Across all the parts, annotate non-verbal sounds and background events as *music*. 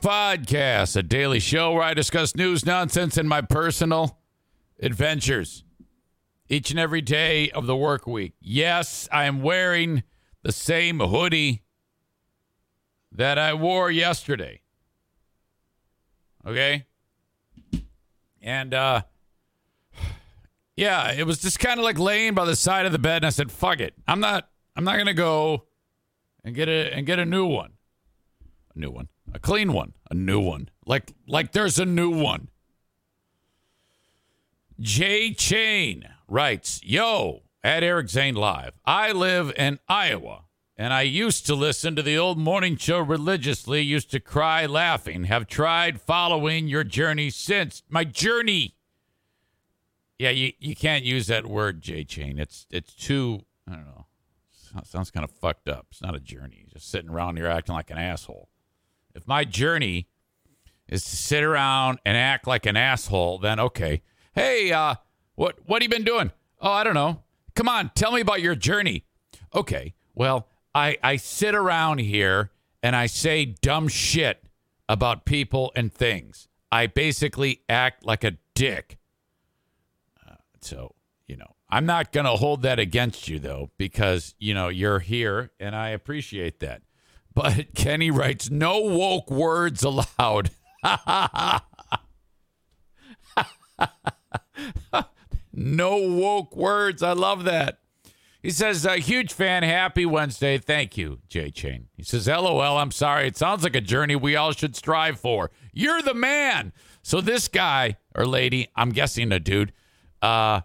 Podcast, a daily show where I discuss news, nonsense, and my personal adventures each and every day of the work week. Yes, I am wearing the same hoodie that I wore yesterday. Okay? And uh yeah, it was just kind of like laying by the side of the bed and I said, "Fuck it. I'm not I'm not going to go and get a and get a new one. A new one. A clean one. A new one. Like like there's a new one." Jay Chain writes, Yo, at Eric Zane Live, I live in Iowa, and I used to listen to the old morning show religiously, used to cry laughing, have tried following your journey since. My journey. Yeah, you, you can't use that word, Jay Chain. It's it's too I don't know. Sounds kind of fucked up. It's not a journey. Just sitting around here acting like an asshole. If my journey is to sit around and act like an asshole, then okay. Hey, uh, what what have you been doing? Oh, I don't know. Come on, tell me about your journey. Okay. Well, I I sit around here and I say dumb shit about people and things. I basically act like a dick. Uh, so, you know, I'm not going to hold that against you though because, you know, you're here and I appreciate that. But *laughs* Kenny writes no woke words allowed. *laughs* no woke words. I love that. He says, a huge fan. Happy Wednesday. Thank you, Jay Chain. He says, LOL. I'm sorry. It sounds like a journey we all should strive for. You're the man. So this guy or lady, I'm guessing a dude, uh,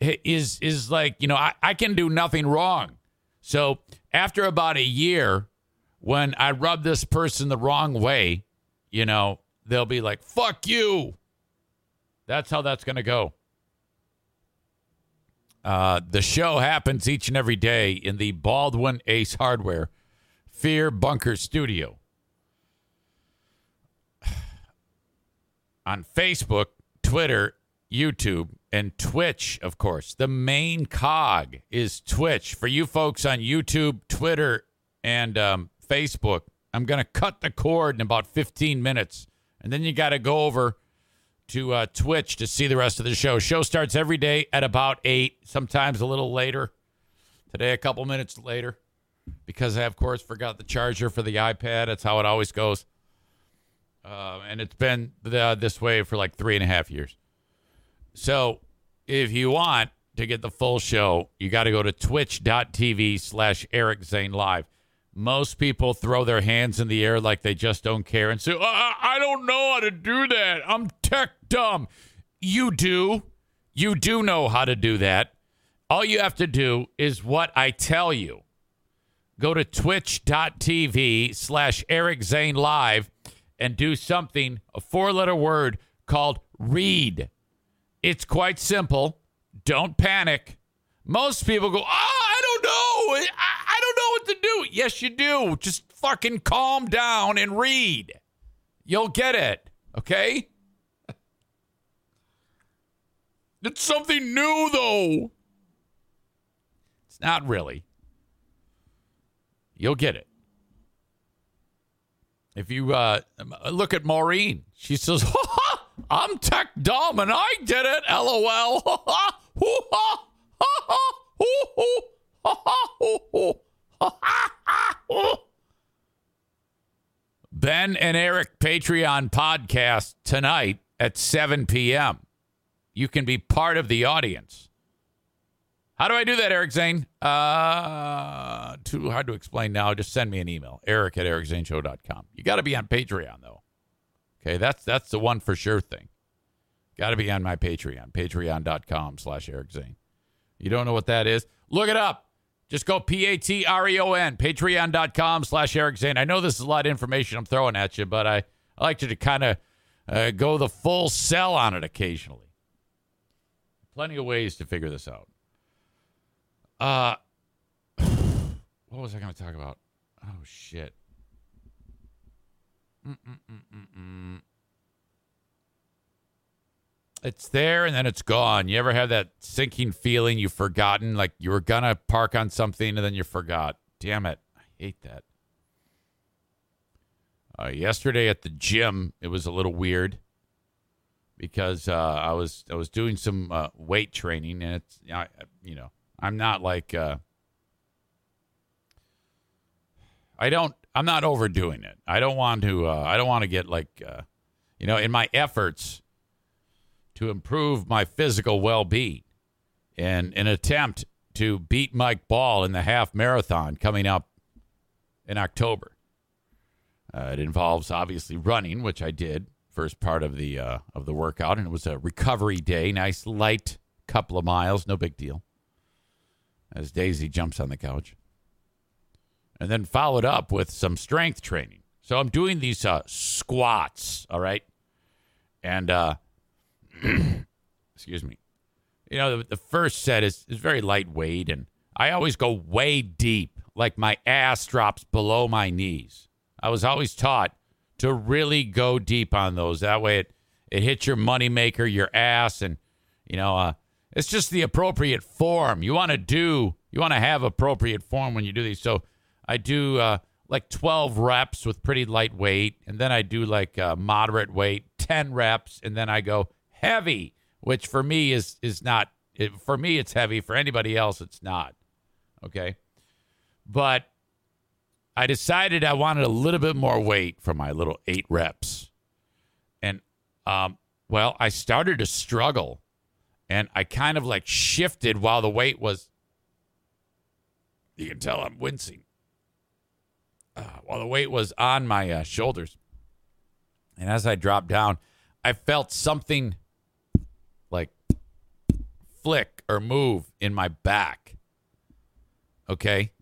is is like, you know, I, I can do nothing wrong. So after about a year, when I rub this person the wrong way, you know, they'll be like, fuck you. That's how that's going to go. Uh, the show happens each and every day in the Baldwin Ace Hardware Fear Bunker Studio. *sighs* On Facebook, Twitter, YouTube, and Twitch, of course. The main cog is Twitch. For you folks on YouTube, Twitter, and um, Facebook, I'm going to cut the cord in about 15 minutes. And then you got to go over to uh, Twitch to see the rest of the show. Show starts every day at about 8, sometimes a little later. Today, a couple minutes later, because I, of course, forgot the charger for the iPad. That's how it always goes. Uh, and it's been the, this way for like three and a half years. So if you want to get the full show, you got to go to twitch.tv slash Eric Zane Live. Most people throw their hands in the air like they just don't care and say, I, I don't know how to do that. I'm tech dumb. You do. You do know how to do that. All you have to do is what I tell you. Go to twitch.tv slash Eric Zane Live and do something, a four letter word called read. It's quite simple. Don't panic. Most people go, oh, I don't know. I, I don't know what to do. Yes, you do. Just fucking calm down and read. You'll get it. Okay? It's something new, though. It's not really. You'll get it. If you uh, look at Maureen, she says, *laughs* I'm tech dumb and I did it. LOL. *laughs* *laughs* ben and Eric Patreon podcast tonight at 7 p.m. You can be part of the audience. How do I do that, Eric Zane? Uh, too hard to explain now. Just send me an email, eric at ericzaneshow.com. You got to be on Patreon, though. Okay, that's that's the one for sure thing. Got to be on my Patreon, patreon.com slash Eric Zane. You don't know what that is? Look it up. Just go P-A-T-R-E-O-N, patreon.com slash Eric Zane. I know this is a lot of information I'm throwing at you, but I, I like you to kind of uh, go the full sell on it occasionally. Plenty of ways to figure this out. Uh, *sighs* what was I going to talk about? Oh, shit. Mm-mm-mm-mm-mm. It's there and then it's gone. You ever have that sinking feeling you've forgotten, like you were gonna park on something and then you forgot? Damn it. I hate that. Uh, yesterday at the gym, it was a little weird because uh, I was I was doing some uh, weight training, and it's I, you know I'm not like uh, I don't I'm not overdoing it. I don't want to uh, I don't want to get like uh, you know in my efforts to improve my physical well being in an attempt to beat Mike Ball in the half marathon coming up in October. Uh, it involves obviously running, which I did first part of the uh, of the workout, and it was a recovery day. Nice light couple of miles, no big deal. As Daisy jumps on the couch, and then followed up with some strength training. So I'm doing these uh, squats, all right, and uh, *clears throat* excuse me. You know, the, the first set is is very lightweight, and I always go way deep, like my ass drops below my knees. I was always taught to really go deep on those. That way it, it hits your moneymaker, your ass, and, you know, uh, it's just the appropriate form. You want to do, you want to have appropriate form when you do these. So I do uh, like 12 reps with pretty light weight, and then I do like uh, moderate weight, 10 reps, and then I go heavy, which for me is is not. It, for me, it's heavy. For anybody else, it's not. Okay, but I decided I wanted a little bit more weight for my little eight reps. And, um, well, I started to struggle and I kind of like shifted while the weight was. You can tell I'm wincing. Uh, while the weight was on my uh, shoulders. And as I dropped down, I felt something flick or move in my back. Okay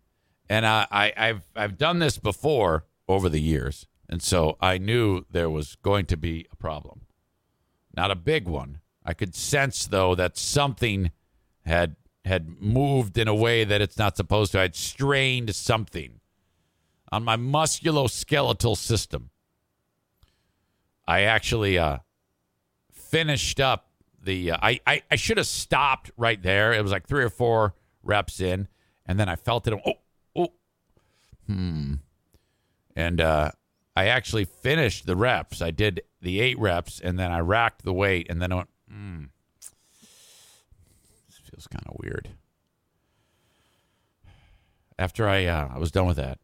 and I, I, I've I've done this before over the years, and so I knew there was going to be a problem. Not a big one. I could sense though that something had had moved in a way that it's not supposed to. I'd strained something on my musculoskeletal system. I actually uh, finished up the. Uh, I, I I should have stopped right there. It was like three or four reps in, and then I felt it. Oh, oh, hmm. And uh, I actually finished the reps. I did the eight reps, and then I racked the weight, and then I went, hmm. This feels kind of weird. After I uh, I was done with that,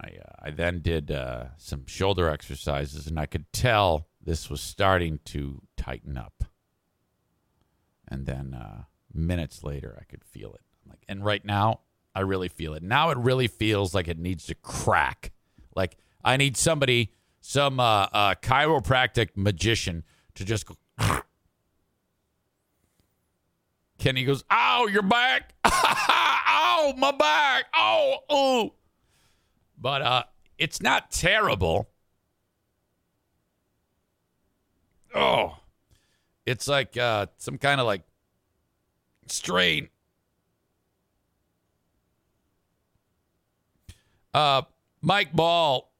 I uh, I then did uh, some shoulder exercises, and I could tell this was starting to tighten up. And then uh, minutes later, I could feel it. I'm like, and right now, I really feel it. Now it really feels like it needs to crack. Like I need somebody, some uh, uh, chiropractic magician to just go. *laughs* Kenny goes, "Ow, your back! *laughs* Ow, my back! Oh, oh!" But uh, it's not terrible. Oh, it's like uh, some kind of like strain Uh, Mike Ball,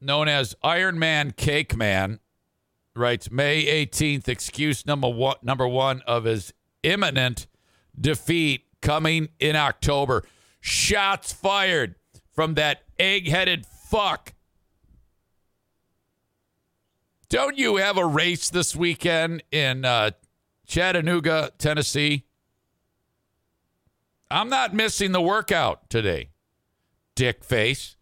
known as Iron Man Cake Man, writes May 18th, excuse number one, number one of his imminent defeat coming in October. Shots fired from that egg headed fuck. Don't you have a race this weekend in uh, Chattanooga, Tennessee? I'm not missing the workout today dick face.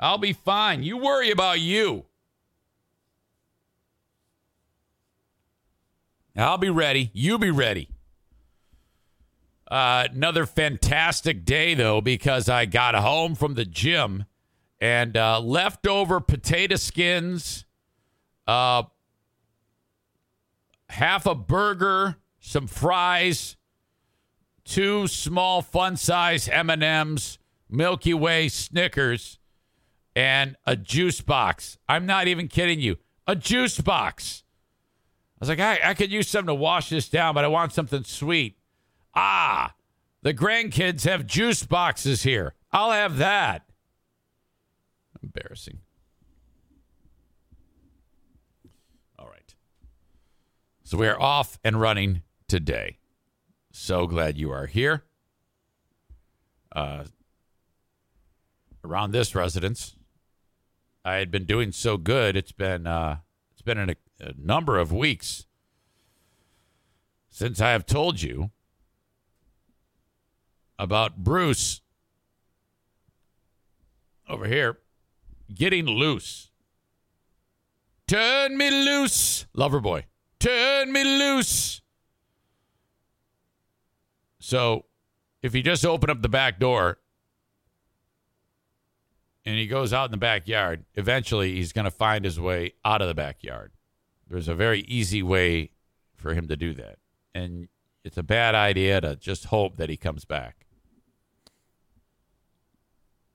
I'll be fine. You worry about you. I'll be ready. You be ready. Uh, another fantastic day, though, because I got home from the gym and uh, leftover potato skins, uh, half a burger, some fries, two small fun size M&Ms, Milky Way Snickers, and a juice box. I'm not even kidding you. A juice box. I was like, I, I could use something to wash this down, but I want something sweet. Ah, the grandkids have juice boxes here. I'll have that. Embarrassing. All right. So we are off and running today. So glad you are here. Uh, around this residence, I had been doing so good. It's been uh, it's been a, a number of weeks since I have told you about Bruce over here getting loose. Turn me loose, lover boy. Turn me loose. So, if you just open up the back door and he goes out in the backyard, eventually he's going to find his way out of the backyard. There's a very easy way for him to do that. And it's a bad idea to just hope that he comes back.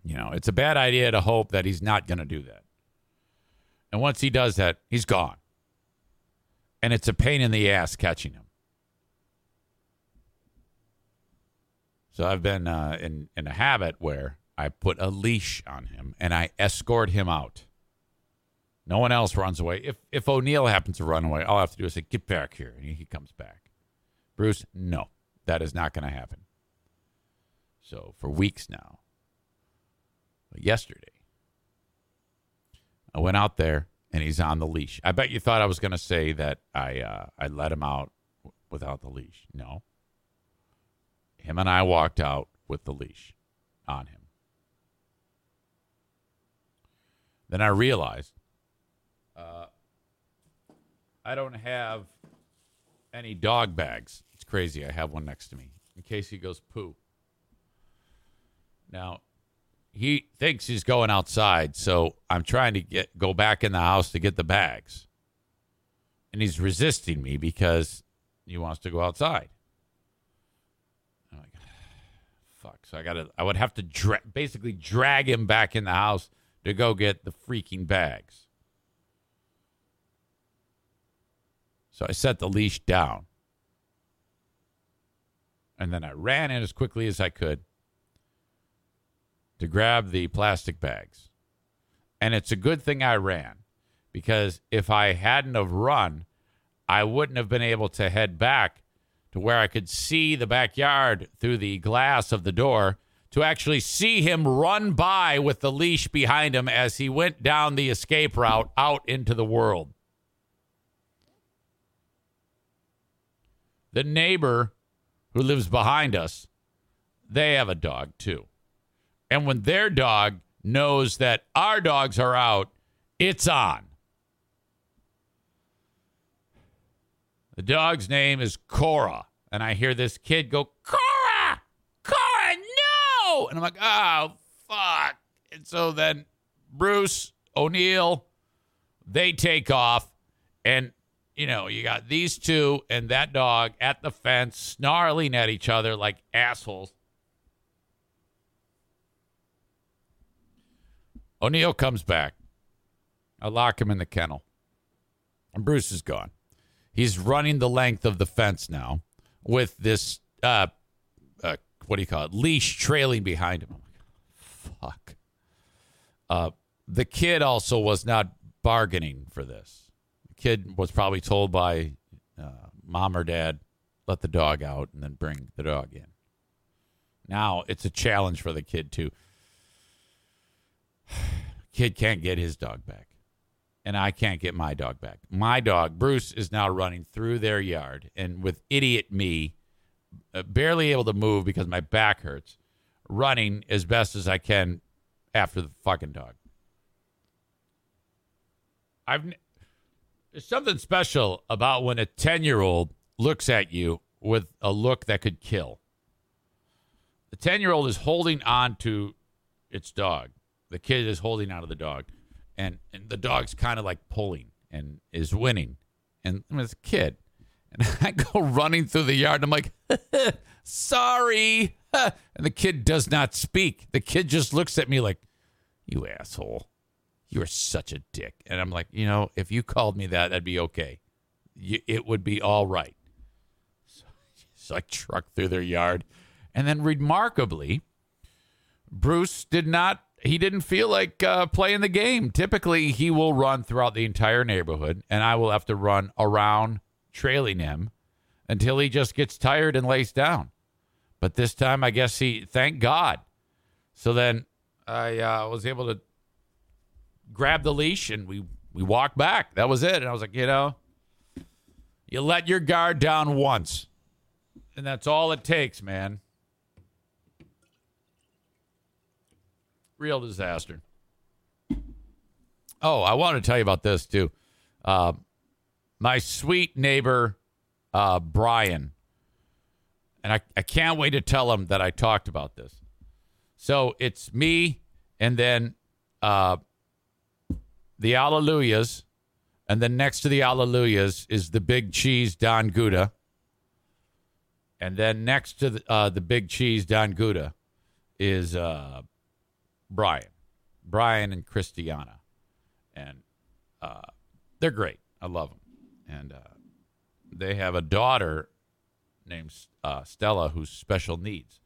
You know, it's a bad idea to hope that he's not going to do that. And once he does that, he's gone. And it's a pain in the ass catching him. So I've been uh, in in a habit where I put a leash on him and I escort him out. No one else runs away. If if O'Neill happens to run away, all I have to do is say, "Get back here," and he comes back. Bruce, no, that is not going to happen. So for weeks now, yesterday, I went out there and he's on the leash. I bet you thought I was going to say that I uh, I let him out without the leash. No. Him and I walked out with the leash on him. Then I realized uh, I don't have any dog bags. It's crazy. I have one next to me in case he goes poo. Now, he thinks he's going outside, so I'm trying to get go back in the house to get the bags. And he's resisting me because he wants to go outside. I'm like, *sighs* fuck. So I got to I would have to dra- basically drag him back in the house to go get the freaking bags. So I set the leash down. And then I ran in as quickly as I could to grab the plastic bags. And it's a good thing I ran because if I hadn't have run, I wouldn't have been able to head back to where I could see the backyard through the glass of the door to actually see him run by with the leash behind him as he went down the escape route out into the world. The neighbor who lives behind us, they have a dog too. And when their dog knows that our dogs are out, it's on. The dog's name is Cora. And I hear this kid go, Cora! Cora, no! And I'm like, oh, fuck. And so then Bruce, O'Neill, they take off. And, you know, you got these two and that dog at the fence snarling at each other like assholes. O'Neill comes back. I lock him in the kennel. And Bruce is gone. He's running the length of the fence now with this, uh, uh, what do you call it, leash trailing behind him. Fuck. Uh, the kid also was not bargaining for this. The kid was probably told by uh, mom or dad, let the dog out and then bring the dog in. Now it's a challenge for the kid, too. Kid can't get his dog back. And I can't get my dog back. My dog, Bruce, is now running through their yard. And with idiot me, uh, barely able to move because my back hurts, running as best as I can after the fucking dog. I've there's something special about when a 10 year old looks at you with a look that could kill. The 10 year old is holding on to its dog the kid is holding out of the dog, and, and the dog's kind of like pulling and is winning. And I mean, kid. And *laughs* I go running through the yard. And I'm like, *laughs* sorry. *laughs* and the kid does not speak. The kid just looks at me like, you asshole. You are such a dick. And I'm like, you know, if you called me that, that'd be okay. You, it would be all right. So, so I truck through their yard. And then remarkably, Bruce did not he didn't feel like uh, playing the game. Typically, he will run throughout the entire neighborhood, and I will have to run around trailing him until he just gets tired and lays down. But this time, I guess he, thank God. So then I uh, was able to grab the leash and we we walked back. That was it. And I was like, you know, you let your guard down once, and that's all it takes, man. Real disaster. Oh, I want to tell you about this too. Uh, my sweet neighbor, uh, Brian, and I, I can't wait to tell him that I talked about this. So it's me, and then uh, the Alleluias, and then next to the Alleluias is the Big Cheese Don Guda, and then next to the, uh, the Big Cheese Don Guda is uh, Brian, Brian and Christiana, and uh, they're great. I love them, and uh, they have a daughter named uh, Stella who's special needs.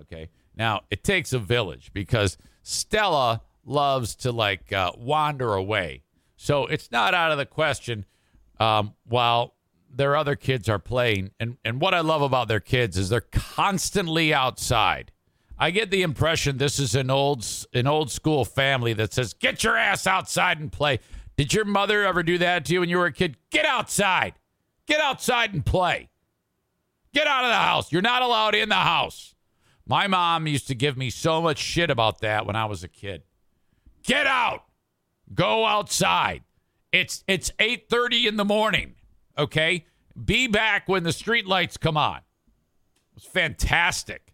Okay, now it takes a village because Stella loves to like uh, wander away, so it's not out of the question. Um, while their other kids are playing, and and what I love about their kids is they're constantly outside. I get the impression this is an old an old school family that says, "Get your ass outside and play." Did your mother ever do that to you when you were a kid? Get outside. Get outside and play. Get out of the house. You're not allowed in the house. My mom used to give me so much shit about that when I was a kid. Get out. Go outside. It's it's 8:30 in the morning, okay? Be back when the street lights come on. It was fantastic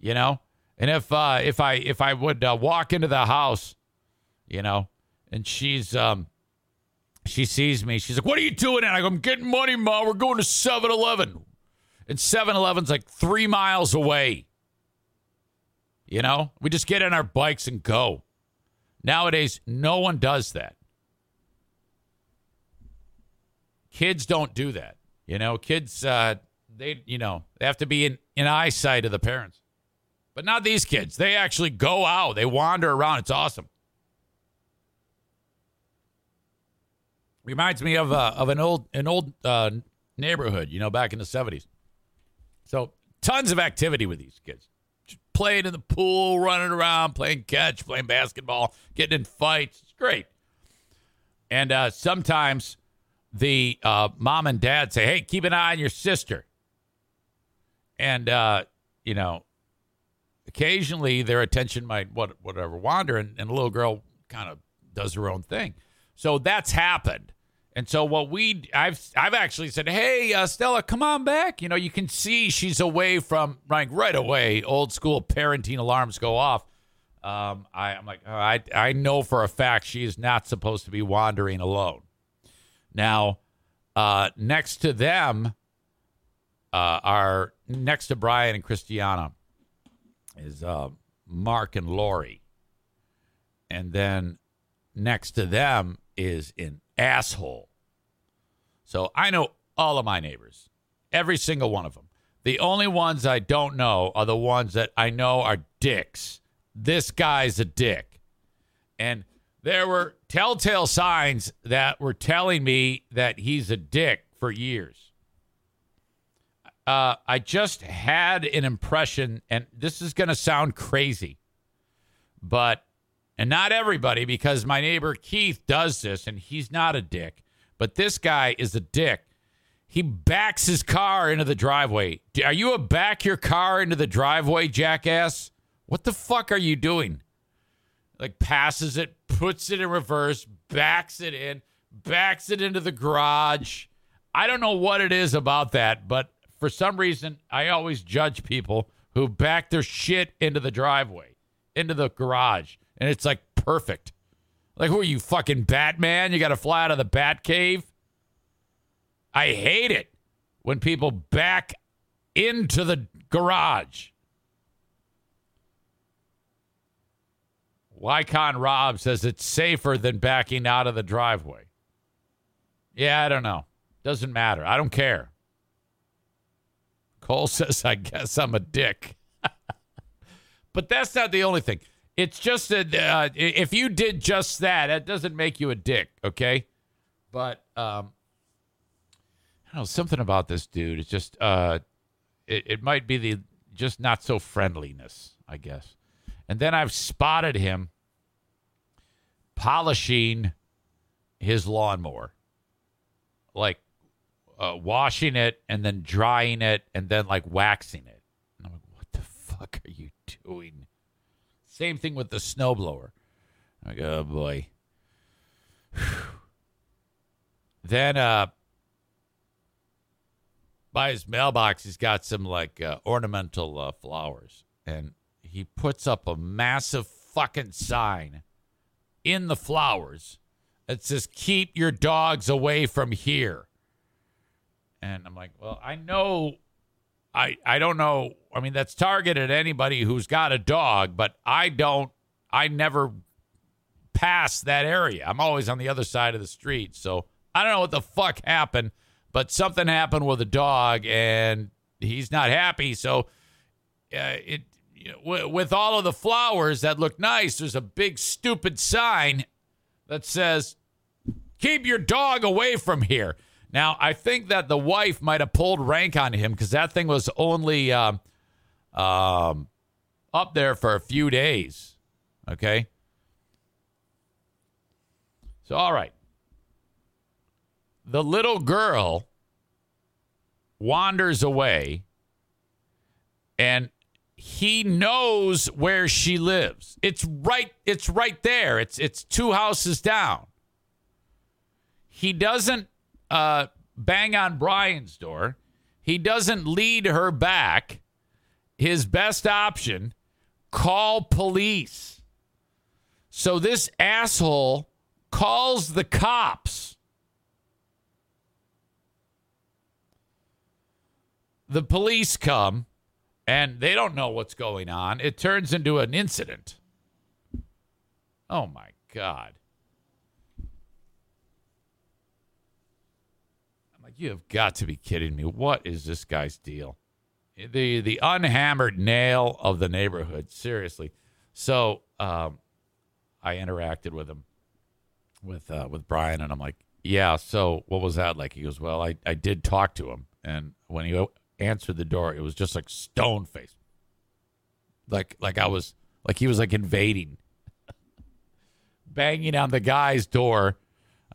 you know. And if uh, if I if I would uh, walk into the house, you know, and she's um, she sees me, she's like, "What are you doing?" And I go, "I'm getting money, ma. We're going to 7-Eleven. and 7-Eleven's like three miles away. You know, we just get in our bikes and go. Nowadays, no one does that. Kids don't do that. You know, kids, uh, they, you know, they have to be in, in eyesight of the parents. But not these kids. They actually go out, they wander around. It's awesome. Reminds me of uh, of an old an old uh, neighborhood, you know, back in the seventies. So tons of activity with these kids, Just playing in the pool, running around, playing catch, playing basketball, getting in fights. It's great. And uh, sometimes the uh, mom and dad say, "Hey, keep an eye on your sister." And uh, you know, occasionally their attention might what whatever wander and, and a little girl kind of does her own thing. So that's happened. And so what we i've i've actually said hey uh, stella come on back. You know you can see she's away from like right away old school parenting alarms go off. Um, I, i'm like oh, I, I know for a fact she is not supposed to be wandering alone. Now uh, next to them uh, are next to brian and christiana is uh, Mark and Lori. And then next to them is an asshole. So I know all of my neighbors, every single one of them. The only ones I don't know are the ones that I know are dicks. This guy's a dick. And there were telltale signs that were telling me that he's a dick for years uh, I just had an impression, and this is going to sound crazy, but, and not everybody, because my neighbor Keith does this, and he's not a dick, but this guy is a dick. He backs his car into the driveway. Are you a back your car into the driveway, jackass? What the fuck are you doing? Like passes it, puts it in reverse, backs it in, backs it into the garage. I don't know what it is about that, but for some reason, I always judge people who back their shit into the driveway, into the garage, and it's like perfect. Like, who are you, fucking Batman? You got to fly out of the Bat Cave? I hate it when people back into the garage. Wycon Rob says it's safer than backing out of the driveway. Yeah, I don't know. Doesn't matter. I don't care. Cole *laughs* says, I guess I'm a dick. *laughs* but that's not the only thing. It's just that uh, if you did just that, that doesn't make you a dick, okay? But um, I don't know something about this dude. It's just uh, it, it might be the just not so friendliness, I guess. And then I've spotted him polishing his lawnmower, like uh, washing it and then drying it and then like waxing it. And I'm like, what the fuck are you doing? Same thing with the snowblower. I'm like, oh boy. *sighs* then uh by his mailbox he's got some like uh, ornamental uh, flowers and he puts up a massive fucking sign in the flowers that says keep your dogs away from here and i'm like well i know i i don't know. I mean that's targeted anybody who's got a dog but i don't i never pass that area. I'm always on the other side of the street. So i don't know what the fuck happened but something happened with a dog and he's not happy. So uh, it you know, with all of the flowers that look nice there's a big stupid sign that says keep your dog away from here now i think that the wife might have pulled rank on him because that thing was only um, um, up there for a few days okay so all right the little girl wanders away and he knows where she lives. It's right it's right there. It's it's two houses down. He doesn't uh, bang on Brian's door. He doesn't lead her back. His best option, call police. So this asshole calls the cops. The police come and they don't know what's going on. It turns into an incident. Oh my God. Like, you have got to be kidding me. What is this guy's deal? The the unhammered nail of the neighborhood. Seriously. So um, I interacted with him with uh, with Brian and I'm like, yeah, so what was that like? He goes, Well, I, I did talk to him and when he answered the door, it was just like stone face. Like like I was like he was like invading. *laughs* Banging on the guy's door.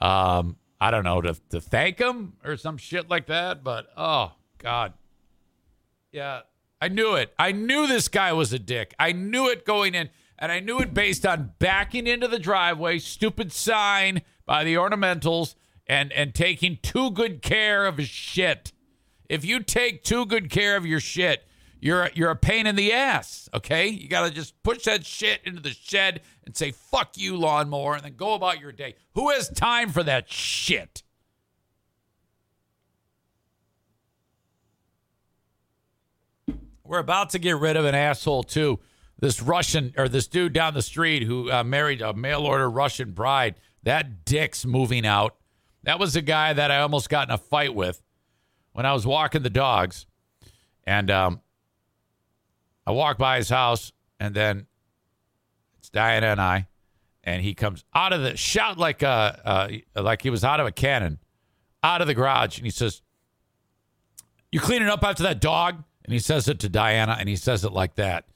Um, I don't know, to to thank him or some shit like that, but oh God. Yeah. I knew it. I knew this guy was a dick. I knew it going in, and I knew it based on backing into the driveway, stupid sign by the ornamentals, and and taking too good care of his shit. If you take too good care of your shit, you're you're a pain in the ass. Okay, you gotta just push that shit into the shed and say "fuck you, lawnmower," and then go about your day. Who has time for that shit? We're about to get rid of an asshole too. This Russian or this dude down the street who uh, married a mail order Russian bride. That dick's moving out. That was the guy that I almost got in a fight with when I was walking the dogs, and um, I walked by his house, and then Diana and I, and he comes out of the shot like a uh, like he was out of a cannon, out of the garage, and he says, "You cleaning up after that dog?" And he says it to Diana, and he says it like that,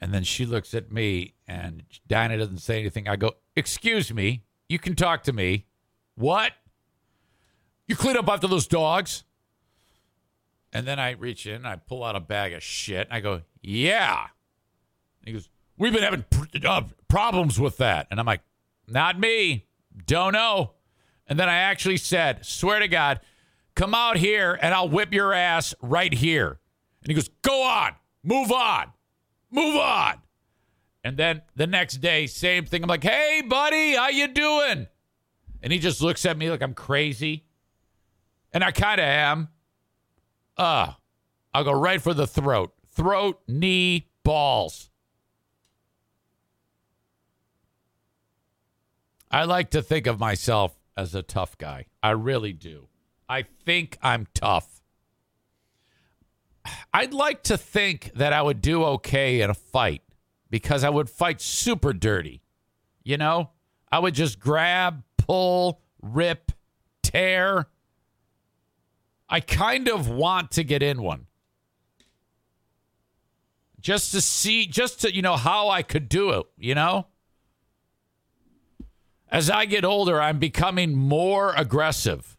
and then she looks at me, and Diana doesn't say anything. I go, "Excuse me, you can talk to me." What? You clean up after those dogs? And then I reach in, I pull out a bag of shit, and I go, "Yeah." And he goes, "We've been having uh, problems with that," and I'm like, "Not me, don't know." And then I actually said, "Swear to God, come out here and I'll whip your ass right here." And he goes, "Go on, move on, move on." And then the next day, same thing. I'm like, "Hey, buddy, how you doing?" And he just looks at me like I'm crazy, and I kind of am. Uh, I'll go right for the throat. Throat, knee, balls. I like to think of myself as a tough guy. I really do. I think I'm tough. I'd like to think that I would do okay in a fight because I would fight super dirty. You know, I would just grab, pull, rip, tear. I kind of want to get in one. Just to see, just to, you know, how I could do it, you know? As I get older, I'm becoming more aggressive.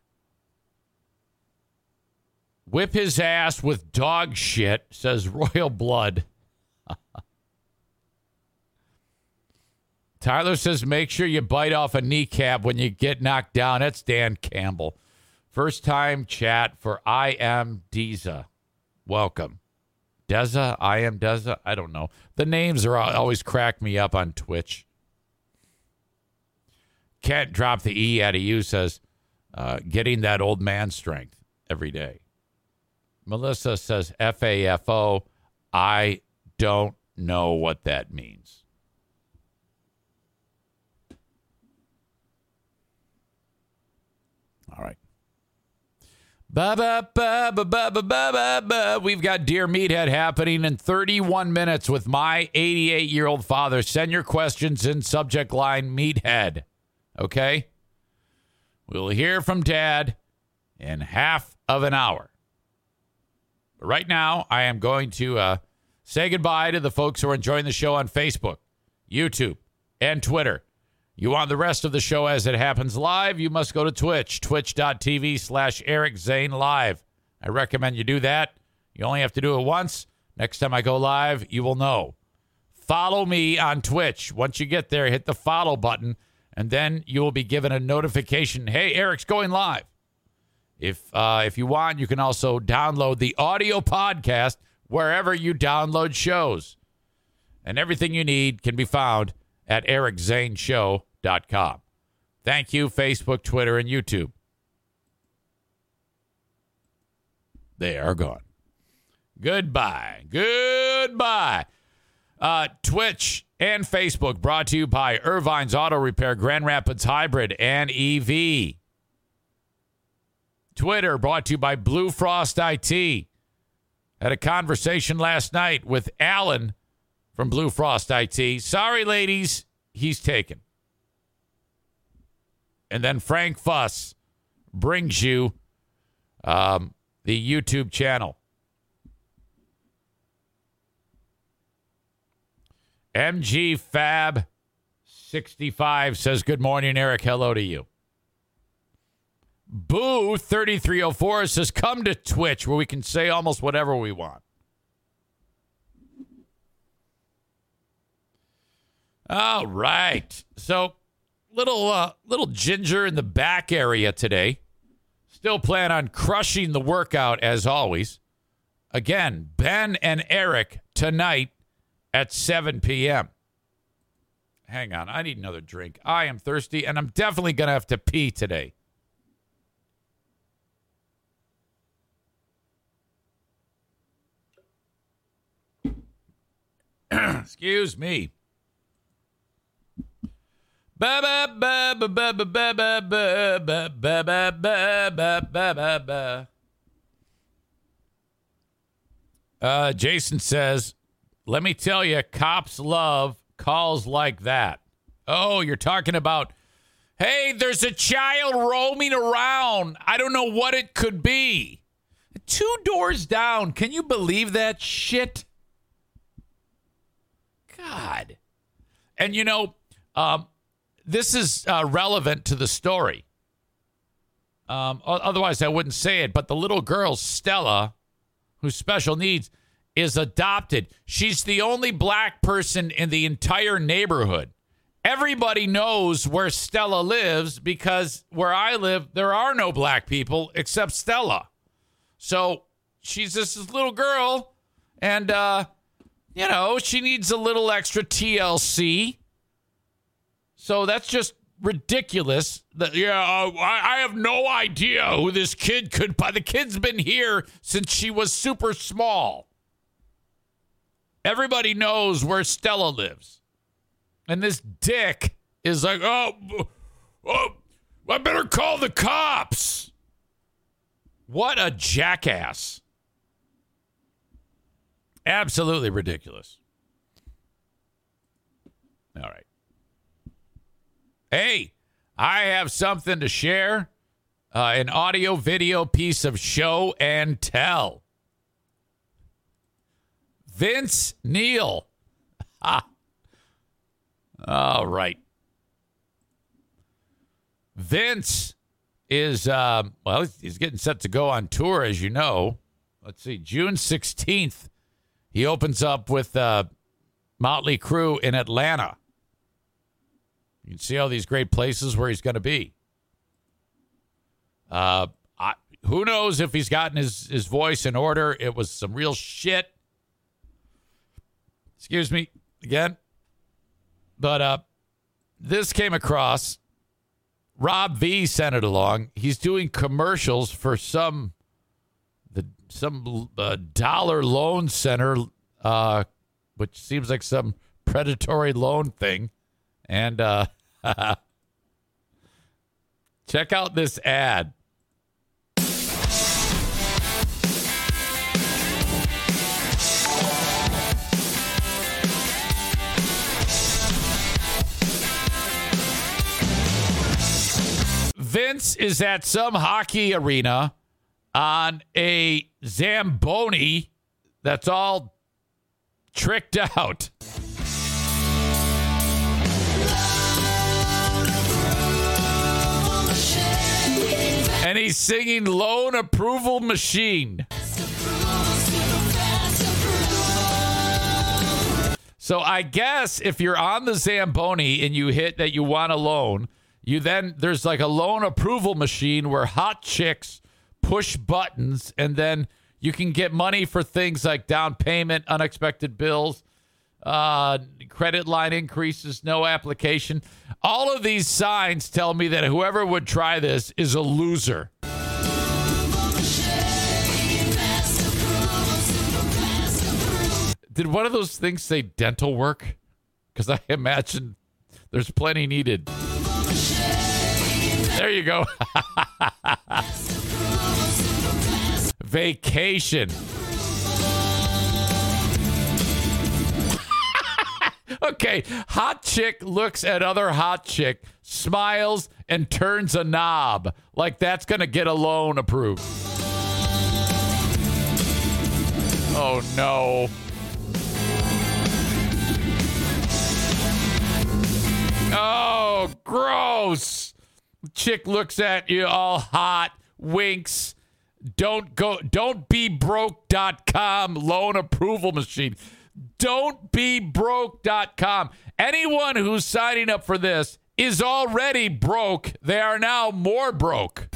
Whip his ass with dog shit, says Royal Blood. *laughs* Tyler says, make sure you bite off a kneecap when you get knocked down. That's Dan Campbell. First time chat for I am Deza. Welcome. Deza? I am Deza? I don't know. The names are always crack me up on Twitch. Can't drop the E out of you, says, uh, getting that old man strength every day. Melissa says, F A F O. I don't know what that means. All right. Ba ba ba ba ba ba ba ba. We've got Dear Meathead happening in 31 minutes with my 88 year old father. Send your questions in subject line Meathead. Okay? We'll hear from Dad in half of an hour. But right now, I am going to uh, say goodbye to the folks who are enjoying the show on Facebook, YouTube, and Twitter. You want the rest of the show as it happens live? You must go to Twitch, twitch.tv slash Eric Zane Live. I recommend you do that. You only have to do it once. Next time I go live, you will know. Follow me on Twitch. Once you get there, hit the follow button, and then you will be given a notification. Hey, Eric's going live. If uh, if you want, you can also download the audio podcast wherever you download shows. And everything you need can be found at ericzaneshow.com. Thank you, Facebook, Twitter, and YouTube. They are gone. Goodbye. Goodbye. Uh, Twitch and Facebook brought to you by Ervine's Auto Repair, Grand Rapids Hybrid, and EV. Twitter brought to you by Blue Frost IT. Had a conversation last night with Alan from Blue Frost IT. Sorry, ladies, he's taken. And then Frank Fuss brings you um, the YouTube channel. MG Fab 65 says, Good morning, Eric. Hello to you. Boo 3304 says, Come to Twitch where we can say almost whatever we want. All right. So, little uh, little ginger in the back area today. Still plan on crushing the workout as always. Again, Ben and Eric tonight at 7 p.m. Hang on, I need another drink. I am thirsty and I'm definitely going to have to pee today. Excuse me. Uh, Jason says, "Let me tell you, cops love calls like that." Oh, you're talking about, "Hey, there's a child roaming around. I don't know what it could be." Two doors down. Can you believe that shit? God. And you know, um, this is uh, relevant to the story. Um, otherwise, I wouldn't say it. But the little girl, Stella, who's special needs, is adopted. She's the only black person in the entire neighborhood. Everybody knows where Stella lives because where I live, there are no black people except Stella. So she's just this little girl, and uh, you know, she needs a little extra TLC. So that's just ridiculous. That yeah, uh, I, I have no idea who this kid could. But the kid's been here since she was super small. Everybody knows where Stella lives, and this dick is like, oh, oh, I better call the cops. What a jackass! Absolutely ridiculous. All right. Hey, I have something to share uh, an audio video piece of show and tell. Vince Neil. Ah. All right. Vince is uh, well, he's getting set to go on tour, as you know. Let's see, June sixteenth, he opens up with uh, Motley Crue in Atlanta. You can see all these great places where he's going to be. Uh, I, who knows if he's gotten his, his voice in order? It was some real shit. Excuse me again. But uh, this came across. Rob V sent it along. He's doing commercials for some the some uh, dollar loan center, uh, which seems like some predatory loan thing. And uh, *laughs* check out this ad. Vince is at some hockey arena on a Zamboni that's all tricked out. And he's singing Loan Approval Machine. So I guess if you're on the Zamboni and you hit that you want a loan, you then there's like a loan approval machine where hot chicks push buttons and then you can get money for things like down payment, unexpected bills, uh, credit line increases, no application. All of these signs tell me that whoever would try this is a loser. Did one of those things say dental work? Because I imagine there's plenty needed. There you go. Vacation. *laughs* okay, hot chick looks at other hot chick, smiles, and turns a knob. Like that's going to get a loan approved. Oh, no. Oh, gross. Chick looks at you all hot, winks. Don't go, don't be broke.com loan approval machine. Don't be broke.com. Anyone who's signing up for this is already broke. They are now more broke.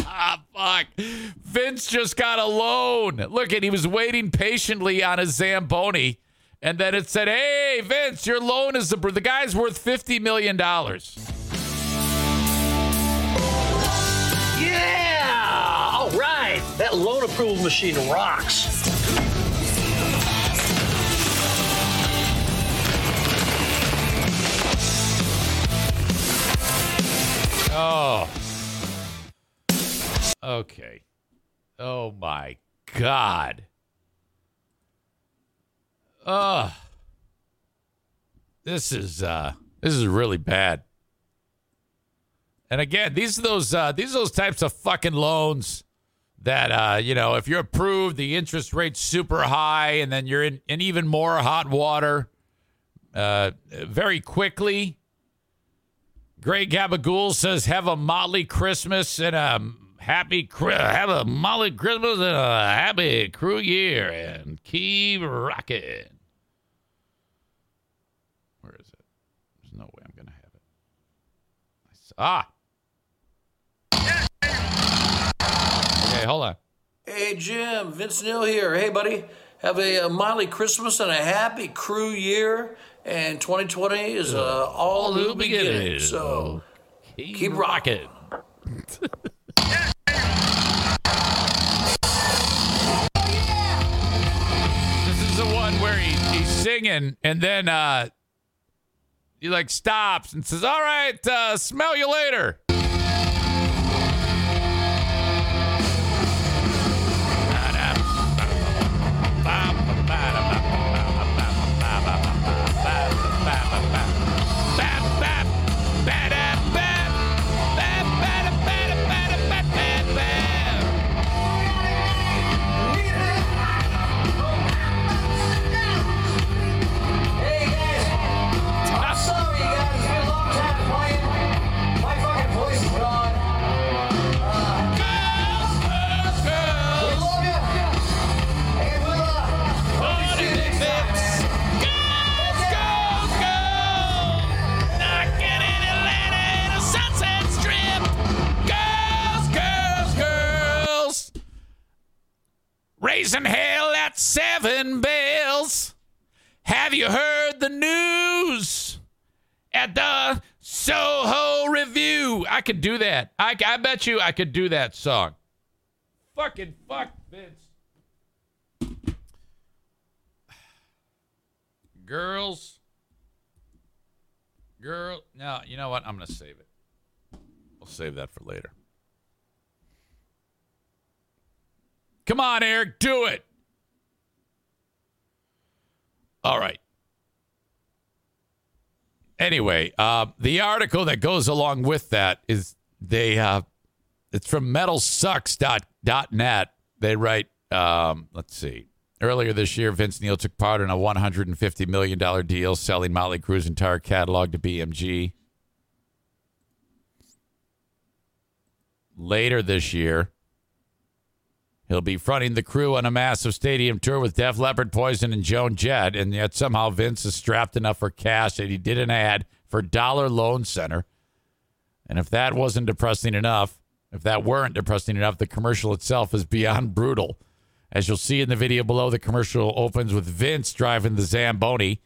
*laughs* Fuck. Vince just got a loan. Look at he was waiting patiently on a Zamboni. And then it said, Hey, Vince, your loan is the, the guy's worth $50 million. Yeah! All right. That loan approval machine rocks. Oh. Okay. Oh my God. Ugh. This is uh this is really bad. And again, these are those uh these are those types of fucking loans that uh, you know, if you're approved, the interest rate's super high, and then you're in, in even more hot water uh very quickly. Greg Gabagool says, "Have a motley Christmas and a happy have a motley Christmas and a happy crew year and keep rocking." Where is it? There's no way I'm gonna have it. Ah. Okay, hold on. Hey, Jim, Vince Neil here. Hey, buddy. Have a, a Motley Christmas and a happy crew year. And 2020 is uh, all new beginning. So keep, keep rocking. *laughs* this is the one where he, he's singing and then uh, he like stops and says, "All right, uh, smell you later." Raising hell at seven bells. Have you heard the news? At the Soho Review. I could do that. I, I bet you I could do that song. Fucking fuck, Vince. Girls. Girl. No, you know what? I'm going to save it. We'll save that for later. Come on, Eric, do it. All right. Anyway, uh, the article that goes along with that is they uh, it's from metalsucks.net. They write, um, let's see. Earlier this year, Vince Neil took part in a $150 million deal selling Motley Crue's entire catalog to BMG. Later this year, he'll be fronting the crew on a massive stadium tour with Def Leppard, Poison, and Joan Jett, and yet somehow Vince is strapped enough for cash that he did an ad for Dollar Loan Center. And if that wasn't depressing enough, if that weren't depressing enough, the commercial itself is beyond brutal. As you'll see in the video below, the commercial opens with Vince driving the Zamboni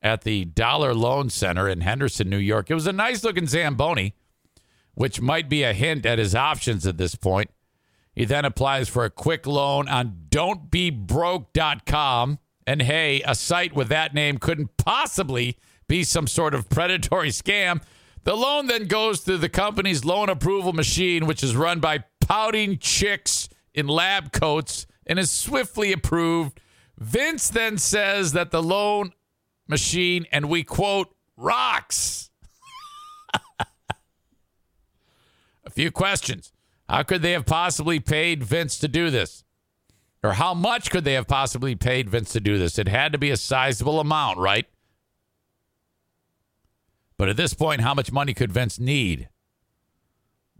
at the Dollar Loan Center in Henderson, New York. It was a nice looking Zamboni, which might be a hint at his options at this point. He then applies for a quick loan on don'tbebroke.com. And hey, a site with that name couldn't possibly be some sort of predatory scam. The loan then goes through the company's loan approval machine, which is run by pouting chicks in lab coats and is swiftly approved. Vince then says that the loan machine, and we quote, rocks. *laughs* a few questions. How could they have possibly paid Vince to do this? Or how much could they have possibly paid Vince to do this? It had to be a sizable amount, right? But at this point, how much money could Vince need?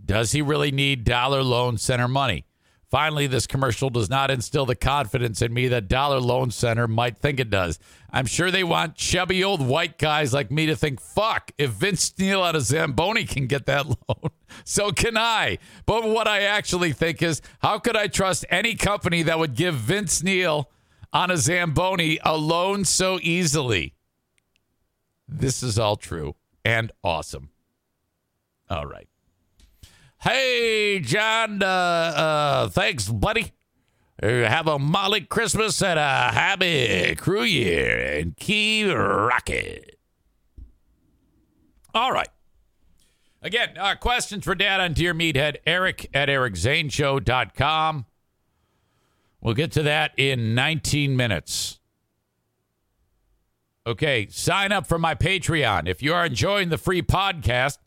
Does he really need Dollar Loan Center money? Finally, this commercial does not instill the confidence in me that Dollar Loan Center might think it does. I'm sure they want chubby old white guys like me to think, fuck, if Vince Neil out of Zamboni can get that *laughs* loan, so can I. But what I actually think is, how could I trust any company that would give Vince Neil on a Zamboni a loan so easily? This is all true and awesome. All right. Hey, John, uh, uh, thanks, buddy. Uh, have a molly Christmas and a happy crew year and keep rocket. All right. Again, uh, questions for Dad on Dear Meathead, Eric at ericzaneshow.com. We'll get to that in 19 minutes. Okay, sign up for my Patreon. If you are enjoying the free podcast,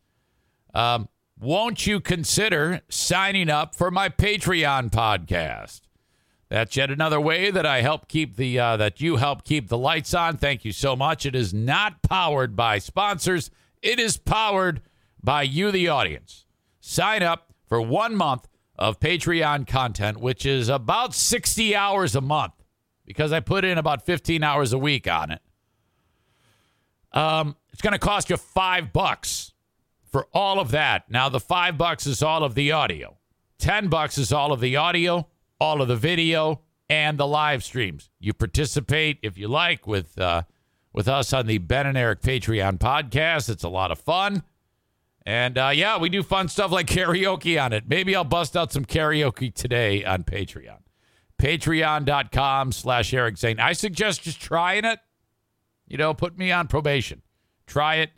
um, won't you consider signing up for my Patreon podcast? That's yet another way that I help keep the uh, that you help keep the lights on. Thank you so much. It is not powered by sponsors. It is powered by you, the audience. Sign up for one month of Patreon content, which is about 60 hours a month, because I put in about 15 hours a week on it. Um, it's going to cost you five bucks for all of that. Now, the five bucks is all of the audio. Ten bucks is all of the audio, all of the video, and the live streams. You participate if you like with uh, with us on the Ben and Eric Patreon podcast. It's a lot of fun. And uh, yeah, we do fun stuff like *laughs* karaoke on it. Maybe I'll bust out some karaoke today on Patreon. Patreon.com slash Eric Zane. I suggest just trying it. You know, put me on probation. Try it.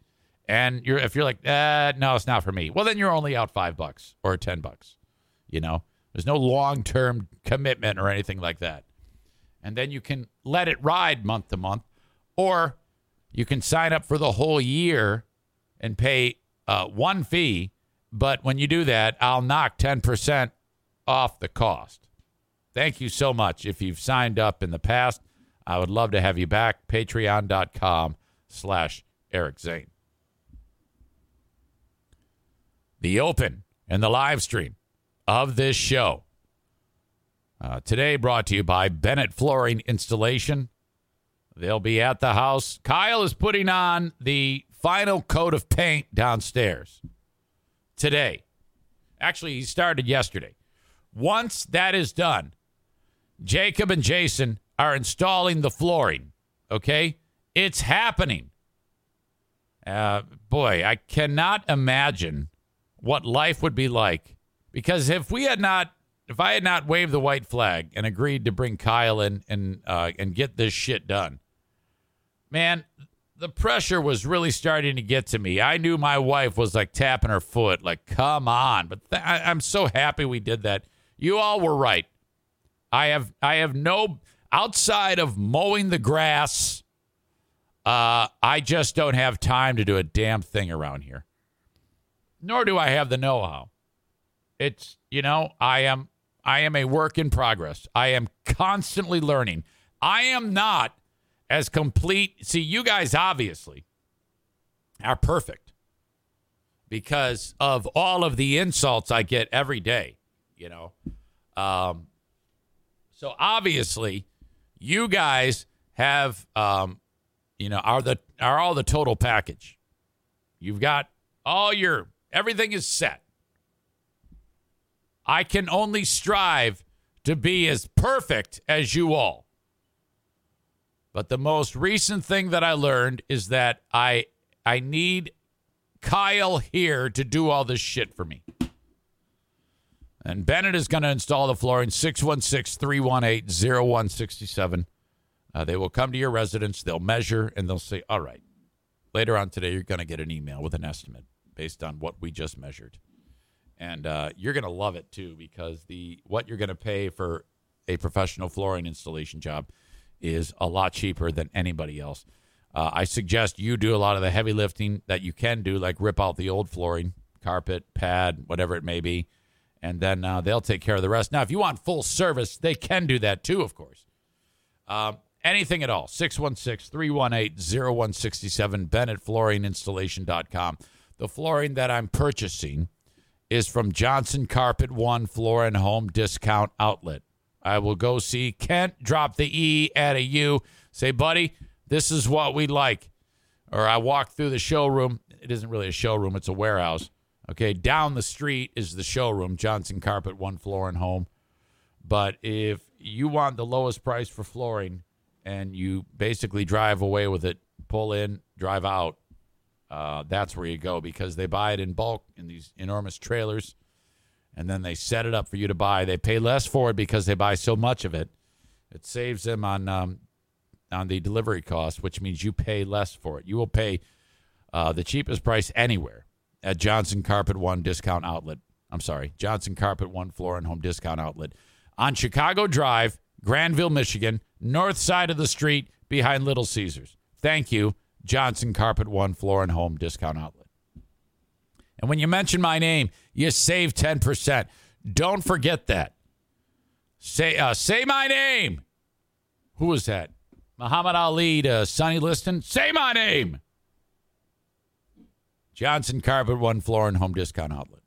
And you're if you're like, uh, no, it's not for me. Well, then you're only out five bucks or ten bucks. You know, there's no long term commitment or anything like that. And then you can let it ride month to month, or you can sign up for the whole year and pay uh, one fee. But when you do that, I'll knock ten percent off the cost. Thank you so much. If you've signed up in the past, I would love to have you back. Patreon.com slash Eric Zane the open and the live stream of this show. Uh, today, brought to you by Bennett Flooring Installation. They'll be at the house. Kyle is putting on the final coat of paint downstairs today. Actually, he started yesterday. Once that is done, Jacob and Jason are installing the flooring. Okay? It's happening. Uh, boy, I cannot imagine what life would be like because if we had not, if I had not waved the white flag and agreed to bring Kyle in and uh, and get this shit done, man, the pressure was really starting to get to me. I knew my wife was like tapping her foot, like, come on. But th- I- I'm so happy we did that. You all were right. I have I have no outside of mowing the grass. Uh, I just don't have time to do a damn thing around here. Nor do I have the know-how. It's you know I am I am a work in progress. I am constantly learning. I am not as complete. See, you guys obviously are perfect because of all of the insults I get every day. You know, um, so obviously, you guys have, um, you know, are the are all the total package. You've got all your everything is set. I can only strive to be as perfect as you all. But the most recent thing that I learned is that I I need Kyle here to do all this shit for me. And Bennett is going to install the flooring 616 318 0167. Uh, they will come to your residence, they'll measure, and they'll say, All right, later on today, you're going to get an email with an estimate based on what we just measured. And uh, you're going to love it too because the what you're going to pay for a professional flooring installation job is a lot cheaper than anybody else. Uh, I suggest you do a lot of the heavy lifting that you can do, like rip out the old flooring, carpet, pad, whatever it may be, and then uh, they'll take care of the rest. Now, if you want full service, they can do that too, of course. Um, anything at all, 616 318 0167, BennettFlooringInstallation.com. The flooring that I'm purchasing is from Johnson Carpet One Floor and Home Discount Outlet. I will go see Kent, drop the E, add a U, say, buddy, this is what we like. Or I walk through the showroom. It isn't really a showroom, it's a warehouse. Okay, down the street is the showroom, Johnson Carpet, one floor and home. But if you want the lowest price for flooring and you basically drive away with it, pull in, drive out, uh, that's where you go because they buy it in bulk in these enormous trailers and then they set it up for you to buy. They pay less for it because they buy so much of it. It saves them on um, on the delivery cost, which means you pay less for it. You will pay uh, the cheapest price anywhere at Johnson Carpet One Discount Outlet. I'm sorry, Johnson Carpet One Floor and Home Discount Outlet on Chicago Drive, Granville, Michigan, north side of the street behind Little Caesars. Thank you, Johnson Carpet One Floor and Home Discount Outlet. And when you mention my name, you save 10%. Don't forget that. Say uh, say my name. Who was that? Muhammad Ali to Sonny Liston. Say my name. Johnson Carpet One Floor and Home Discount Outlet.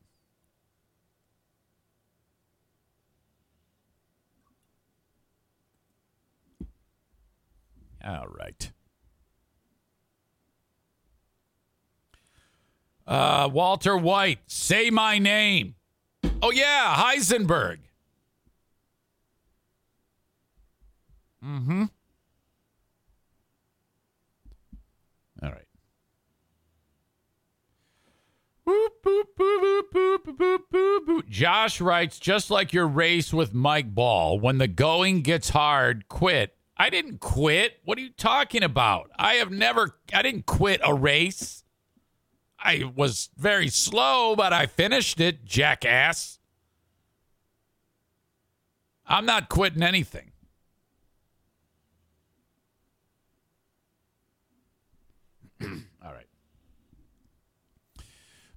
All right. Uh, Walter White, say my name. Oh, yeah, Heisenberg. Mm hmm. All right. Josh writes, just like your race with Mike Ball, when the going gets hard, quit. I didn't quit. What are you talking about? I have never, I didn't quit a race. I was very slow, but I finished it, jackass. I'm not quitting anything. *clears throat* All right.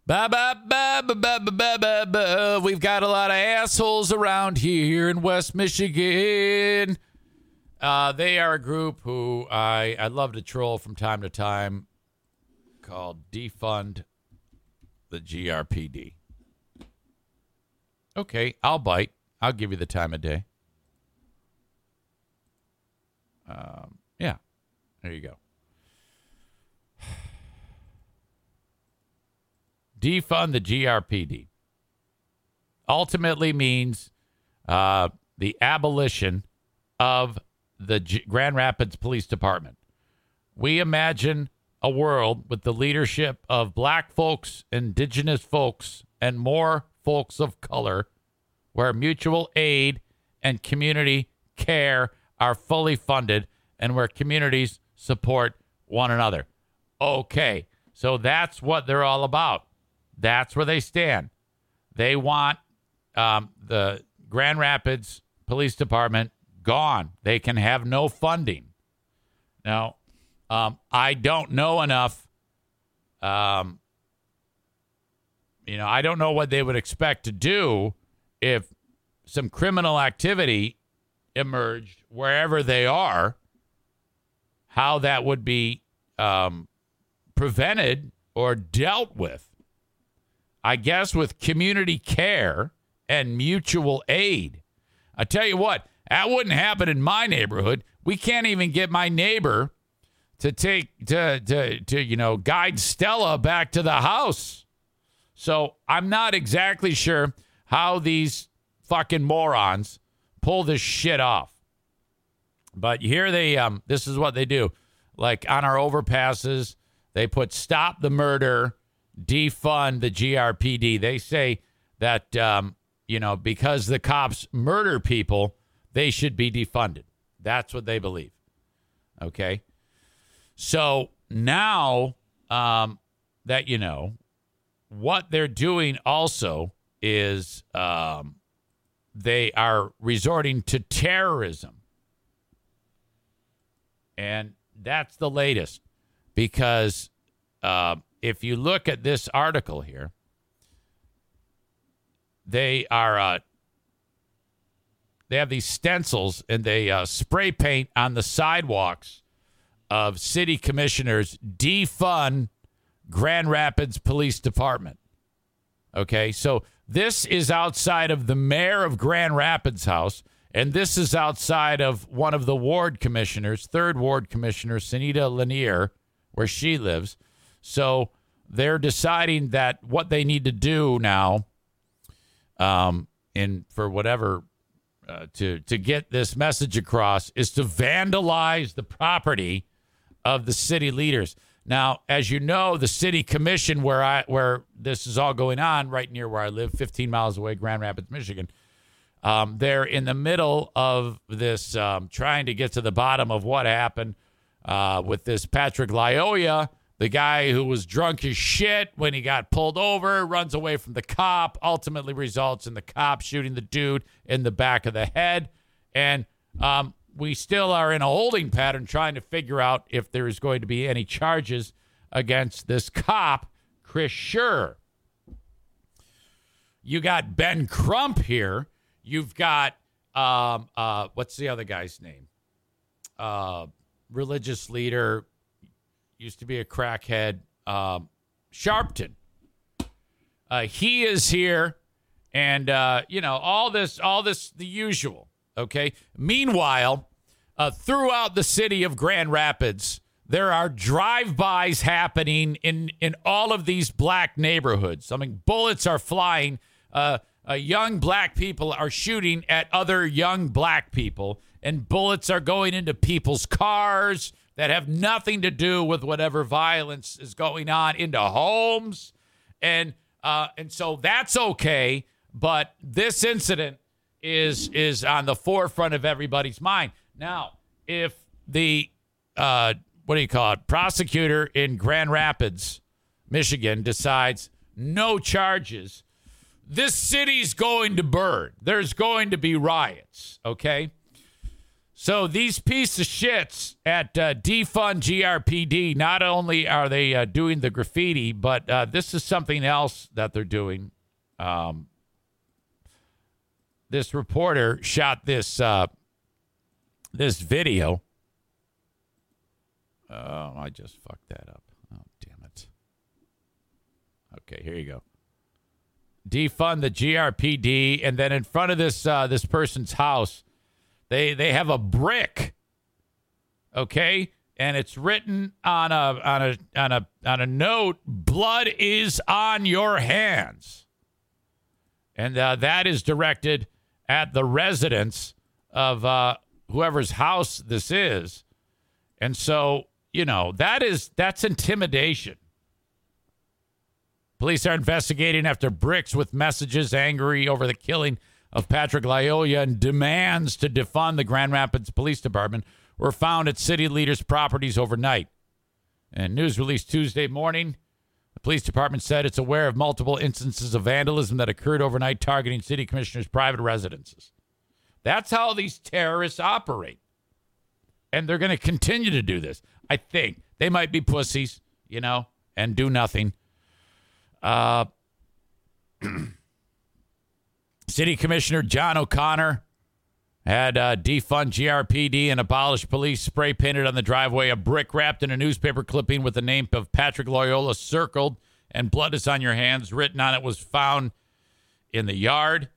Ba ba ba ba ba ba ba ba. We've got a lot of assholes around here in West Michigan. Uh, they are a group who I I love to troll from time to time called Defund the GRPD. Okay, I'll bite. I'll give you the time of day. Um, yeah, there you go. *sighs* Defund the GRPD ultimately means uh, the abolition of the G- Grand Rapids Police Department. We imagine a world with the leadership of black folks, indigenous folks, and more folks of color where mutual aid and community care are fully funded and where communities support one another. Okay, so that's what they're all about. That's where they stand. They want um, the Grand Rapids Police Department gone. They can have no funding. Now, um, I don't know enough. Um, you know, I don't know what they would expect to do if some criminal activity emerged wherever they are. How that would be um, prevented or dealt with. I guess with community care and mutual aid. I tell you what, that wouldn't happen in my neighborhood. We can't even get my neighbor to take to to to you know guide Stella back to the house. So I'm not exactly sure how these fucking morons pull this shit off. But here they um this is what they do. Like on our overpasses, they put stop the murder, defund the GRPD. They say that um, you know, because the cops murder people, they should be defunded. That's what they believe. Okay. So now um, that you know, what they're doing also is um, they are resorting to terrorism. And that's the latest because uh, if you look at this article here, they are uh, they have these stencils and they uh, spray paint on the sidewalks of city commissioners defund Grand Rapids Police Department. Okay, so this is outside of the mayor of Grand Rapids' house, and this is outside of one of the ward commissioners, third ward commissioner, Sunita Lanier, where she lives. So they're deciding that what they need to do now, um, in for whatever uh, to to get this message across, is to vandalize the property of the city leaders. Now, as you know, the city commission where I where this is all going on, right near where I live, 15 miles away, Grand Rapids, Michigan. Um, they're in the middle of this, um, trying to get to the bottom of what happened uh, with this Patrick Lyoya, the guy who was drunk as shit when he got pulled over, runs away from the cop, ultimately results in the cop shooting the dude in the back of the head. And um, we still are in a holding pattern trying to figure out if there is going to be any charges against this cop, Chris Scher. You got Ben Crump here. You've got um, uh, what's the other guy's name? Uh, religious leader, used to be a crackhead, um, Sharpton. Uh, he is here, and uh, you know all this, all this, the usual. Okay. Meanwhile, uh, throughout the city of Grand Rapids, there are drive-bys happening in in all of these black neighborhoods. I mean, bullets are flying. Uh, uh, young black people are shooting at other young black people, and bullets are going into people's cars that have nothing to do with whatever violence is going on into homes, and uh, and so that's okay. But this incident is is on the forefront of everybody's mind. Now, if the uh, what do you call it, prosecutor in Grand Rapids, Michigan, decides no charges, this city's going to burn. There's going to be riots. Okay. So these piece of shits at uh, defund GRPD, not only are they uh, doing the graffiti, but uh, this is something else that they're doing. Um, this reporter shot this uh, this video. Oh, I just fucked that up. Oh, damn it. Okay, here you go. Defund the GRPD, and then in front of this uh, this person's house, they they have a brick. Okay, and it's written on a on a on a on a note. Blood is on your hands, and uh, that is directed at the residents of uh, whoever's house this is. And so, you know, that is that's intimidation. Police are investigating after bricks with messages angry over the killing of Patrick Lyoya and demands to defund the Grand Rapids Police Department were found at city leaders' properties overnight. And news released Tuesday morning, the police department said it's aware of multiple instances of vandalism that occurred overnight targeting city commissioners' private residences. That's how these terrorists operate. And they're going to continue to do this. I think they might be pussies, you know, and do nothing. Uh, *clears throat* City Commissioner John O'Connor had uh, defund GRPD and abolished police spray painted on the driveway, a brick wrapped in a newspaper clipping with the name of Patrick Loyola circled, and blood is on your hands written on it was found in the yard.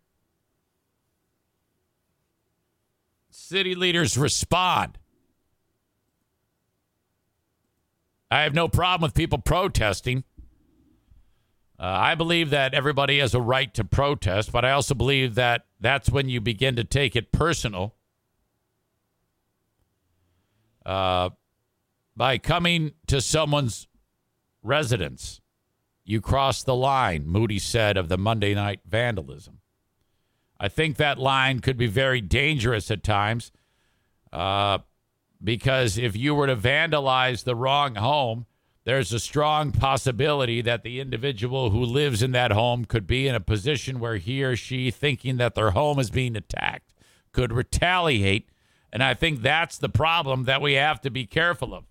City leaders respond. I have no problem with people protesting. Uh, I believe that everybody has a right to protest, but I also believe that that's when you begin to take it personal. Uh, by coming to someone's residence, you cross the line, Moody said of the Monday night vandalism. I think that line could be very dangerous at times uh, because if you were to vandalize the wrong home, there's a strong possibility that the individual who lives in that home could be in a position where he or she, thinking that their home is being attacked, could retaliate. And I think that's the problem that we have to be careful of.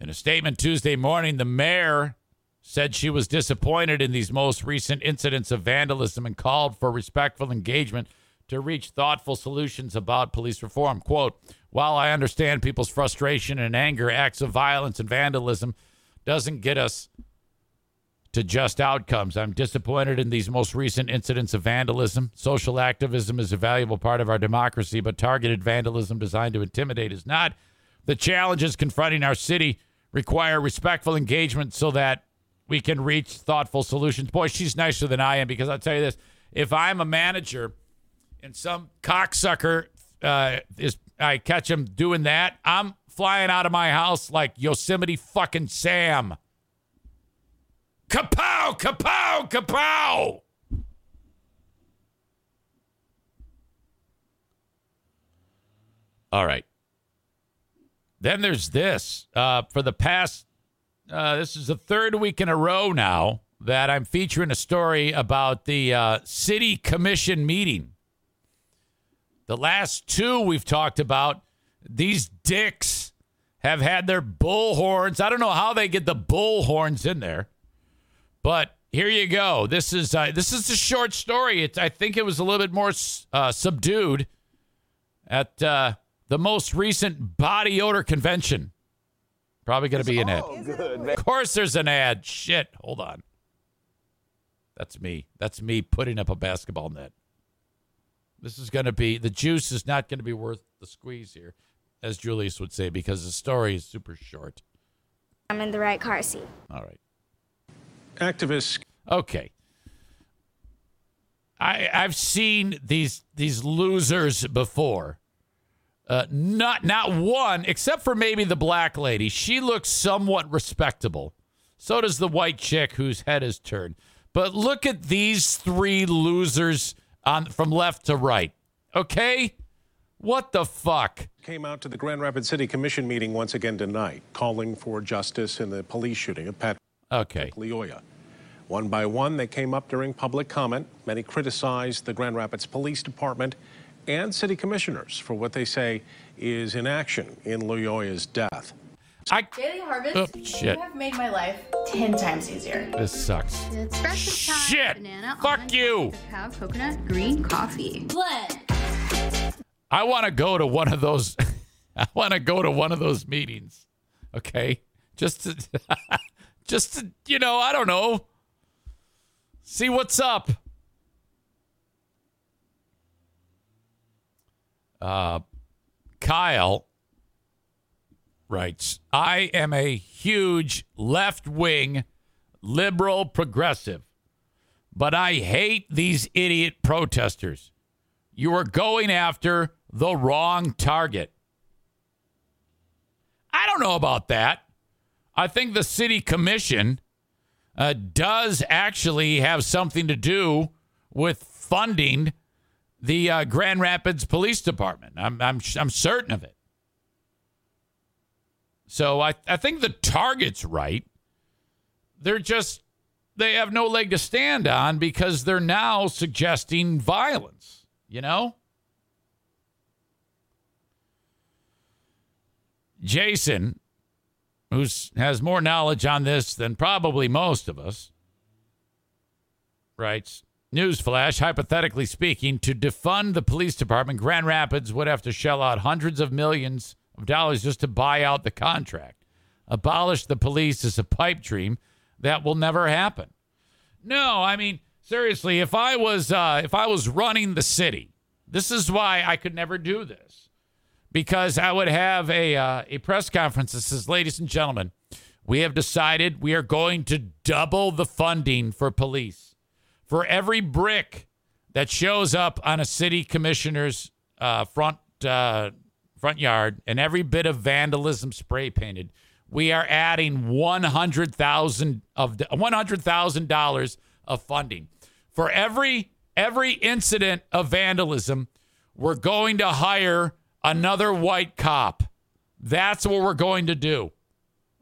In a statement Tuesday morning, the mayor said she was disappointed in these most recent incidents of vandalism and called for respectful engagement to reach thoughtful solutions about police reform. Quote, while I understand people's frustration and anger, acts of violence and vandalism doesn't get us to just outcomes. I'm disappointed in these most recent incidents of vandalism. Social activism is a valuable part of our democracy, but targeted vandalism designed to intimidate is not. The challenges confronting our city require respectful engagement so that we can reach thoughtful solutions. Boy, she's nicer than I am because I'll tell you this if I'm a manager and some cocksucker uh, is I catch him doing that, I'm flying out of my house like Yosemite fucking Sam. Kapow, kapow, kapow. All right. Then there's this. Uh, for the past, uh, this is the third week in a row now that I'm featuring a story about the uh, city commission meeting the last two we've talked about, these dicks have had their bullhorns. I don't know how they get the bullhorns in there, but here you go. This is uh, this is a short story. I think it was a little bit more uh, subdued at uh, the most recent body odor convention. Probably going to be an ad. Good, of course, there's an ad. Shit, hold on. That's me. That's me putting up a basketball net. This is going to be the juice is not going to be worth the squeeze here, as Julius would say, because the story is super short. I'm in the right car seat. All right. Activists. Okay. I I've seen these these losers before. Uh, not not one, except for maybe the black lady. She looks somewhat respectable. So does the white chick whose head is turned. But look at these three losers on from left to right. Okay? What the fuck? Came out to the Grand Rapids City Commission meeting once again tonight, calling for justice in the police shooting of Patrick okay. Leoya. One by one, they came up during public comment. Many criticized the Grand Rapids Police Department and city commissioners for what they say is inaction in Lyoya's death. I, Daily Harvest, oh, shit. you have made my life 10 times easier. This sucks. It's breakfast time. Shit. Banana, Fuck almond, you. Cacao, coconut, green coffee. Blend. I want to go to one of those. *laughs* I want to go to one of those meetings. Okay, just to, *laughs* just to, you know, I don't know, see what's up. Uh, Kyle writes, I am a huge left wing liberal progressive, but I hate these idiot protesters. You are going after the wrong target. I don't know about that. I think the city commission uh, does actually have something to do with funding the uh, Grand Rapids Police Department. I'm, I'm, I'm certain of it. So I, I think the target's right. They're just, they have no leg to stand on because they're now suggesting violence, you know? Jason, who has more knowledge on this than probably most of us, writes Newsflash, hypothetically speaking, to defund the police department, Grand Rapids would have to shell out hundreds of millions of dollars just to buy out the contract. Abolish the police is a pipe dream that will never happen. No, I mean, seriously, if I was uh, if I was running the city, this is why I could never do this because I would have a uh, a press conference that says, "Ladies and gentlemen, we have decided we are going to double the funding for police. For every brick that shows up on a city commissioner's uh, front uh, front yard, and every bit of vandalism spray painted, we are adding one hundred thousand of one hundred thousand dollars of funding for every every incident of vandalism. We're going to hire." another white cop. That's what we're going to do.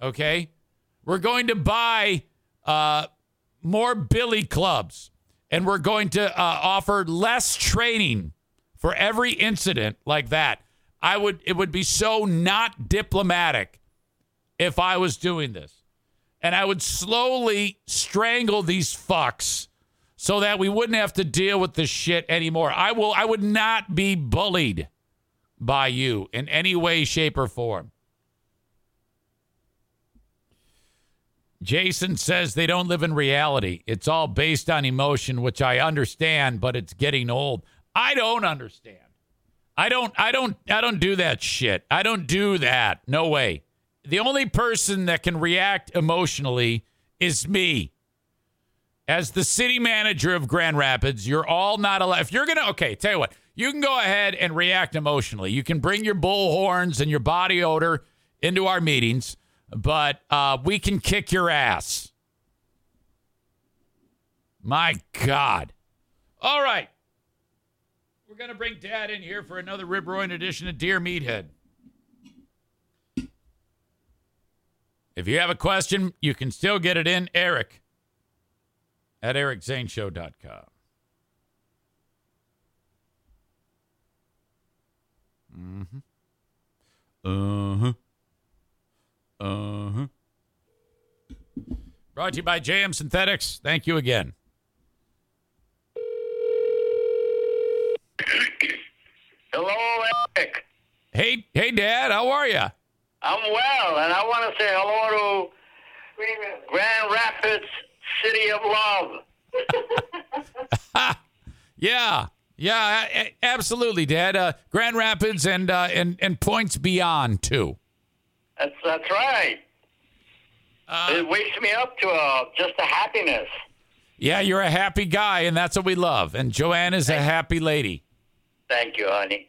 Okay? We're going to buy uh, more billy clubs and we're going to uh, offer less training for every incident like that. I would it would be so not diplomatic if I was doing this. And I would slowly strangle these fucks so that we wouldn't have to deal with this shit anymore. I will I would not be bullied by you in any way, shape, or form. Jason says they don't live in reality. It's all based on emotion, which I understand, but it's getting old. I don't understand. I don't I don't I don't do that shit. I don't do that. No way. The only person that can react emotionally is me. As the city manager of Grand Rapids, you're all not allowed. If you're going to, okay, tell you what, you can go ahead and react emotionally. You can bring your bull horns and your body odor into our meetings, but uh, we can kick your ass. My God. All right. We're going to bring Dad in here for another Rib Roying edition of Dear Meathead. If you have a question, you can still get it in, Eric at ericzaneshow.com. Mm-hmm. Uh-huh. Uh-huh. Brought to you by JM Synthetics. Thank you again. Hello, Eric. Hey, hey, Dad. How are you? I'm well, and I want to say hello to Grand Rapids City of Love. *laughs* yeah, yeah, absolutely, Dad. Uh, Grand Rapids and uh, and and points beyond too. That's that's right. it wakes me up to uh, just a happiness. Yeah, you're a happy guy, and that's what we love. And Joanne is a happy lady. Thank you, honey.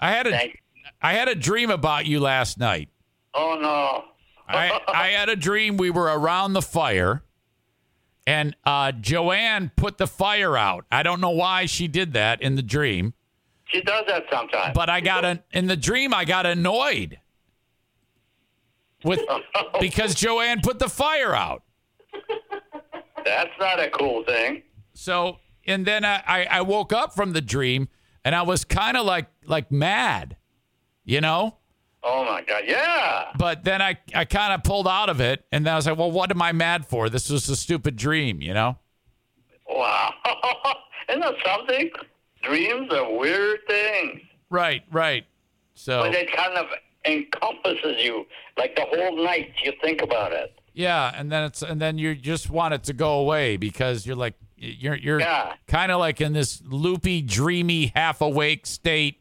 I had a Thank I had a dream about you last night. Oh no. I I had a dream we were around the fire, and uh, Joanne put the fire out. I don't know why she did that in the dream, She does that sometimes. but I got an in the dream I got annoyed with *laughs* because Joanne put the fire out. That's not a cool thing. So and then I, I, I woke up from the dream and I was kind of like like mad, you know. Oh my God. Yeah. But then I, I kind of pulled out of it, and then I was like, well, what am I mad for? This was a stupid dream, you know? Wow. *laughs* Isn't that something? Dreams are weird things, Right, right. So, but it kind of encompasses you. Like the whole night, you think about it. yeah, and then it's and then you just want it to go away because you're like you're you're Yeah. kind of like in this loopy, dreamy, half awake state,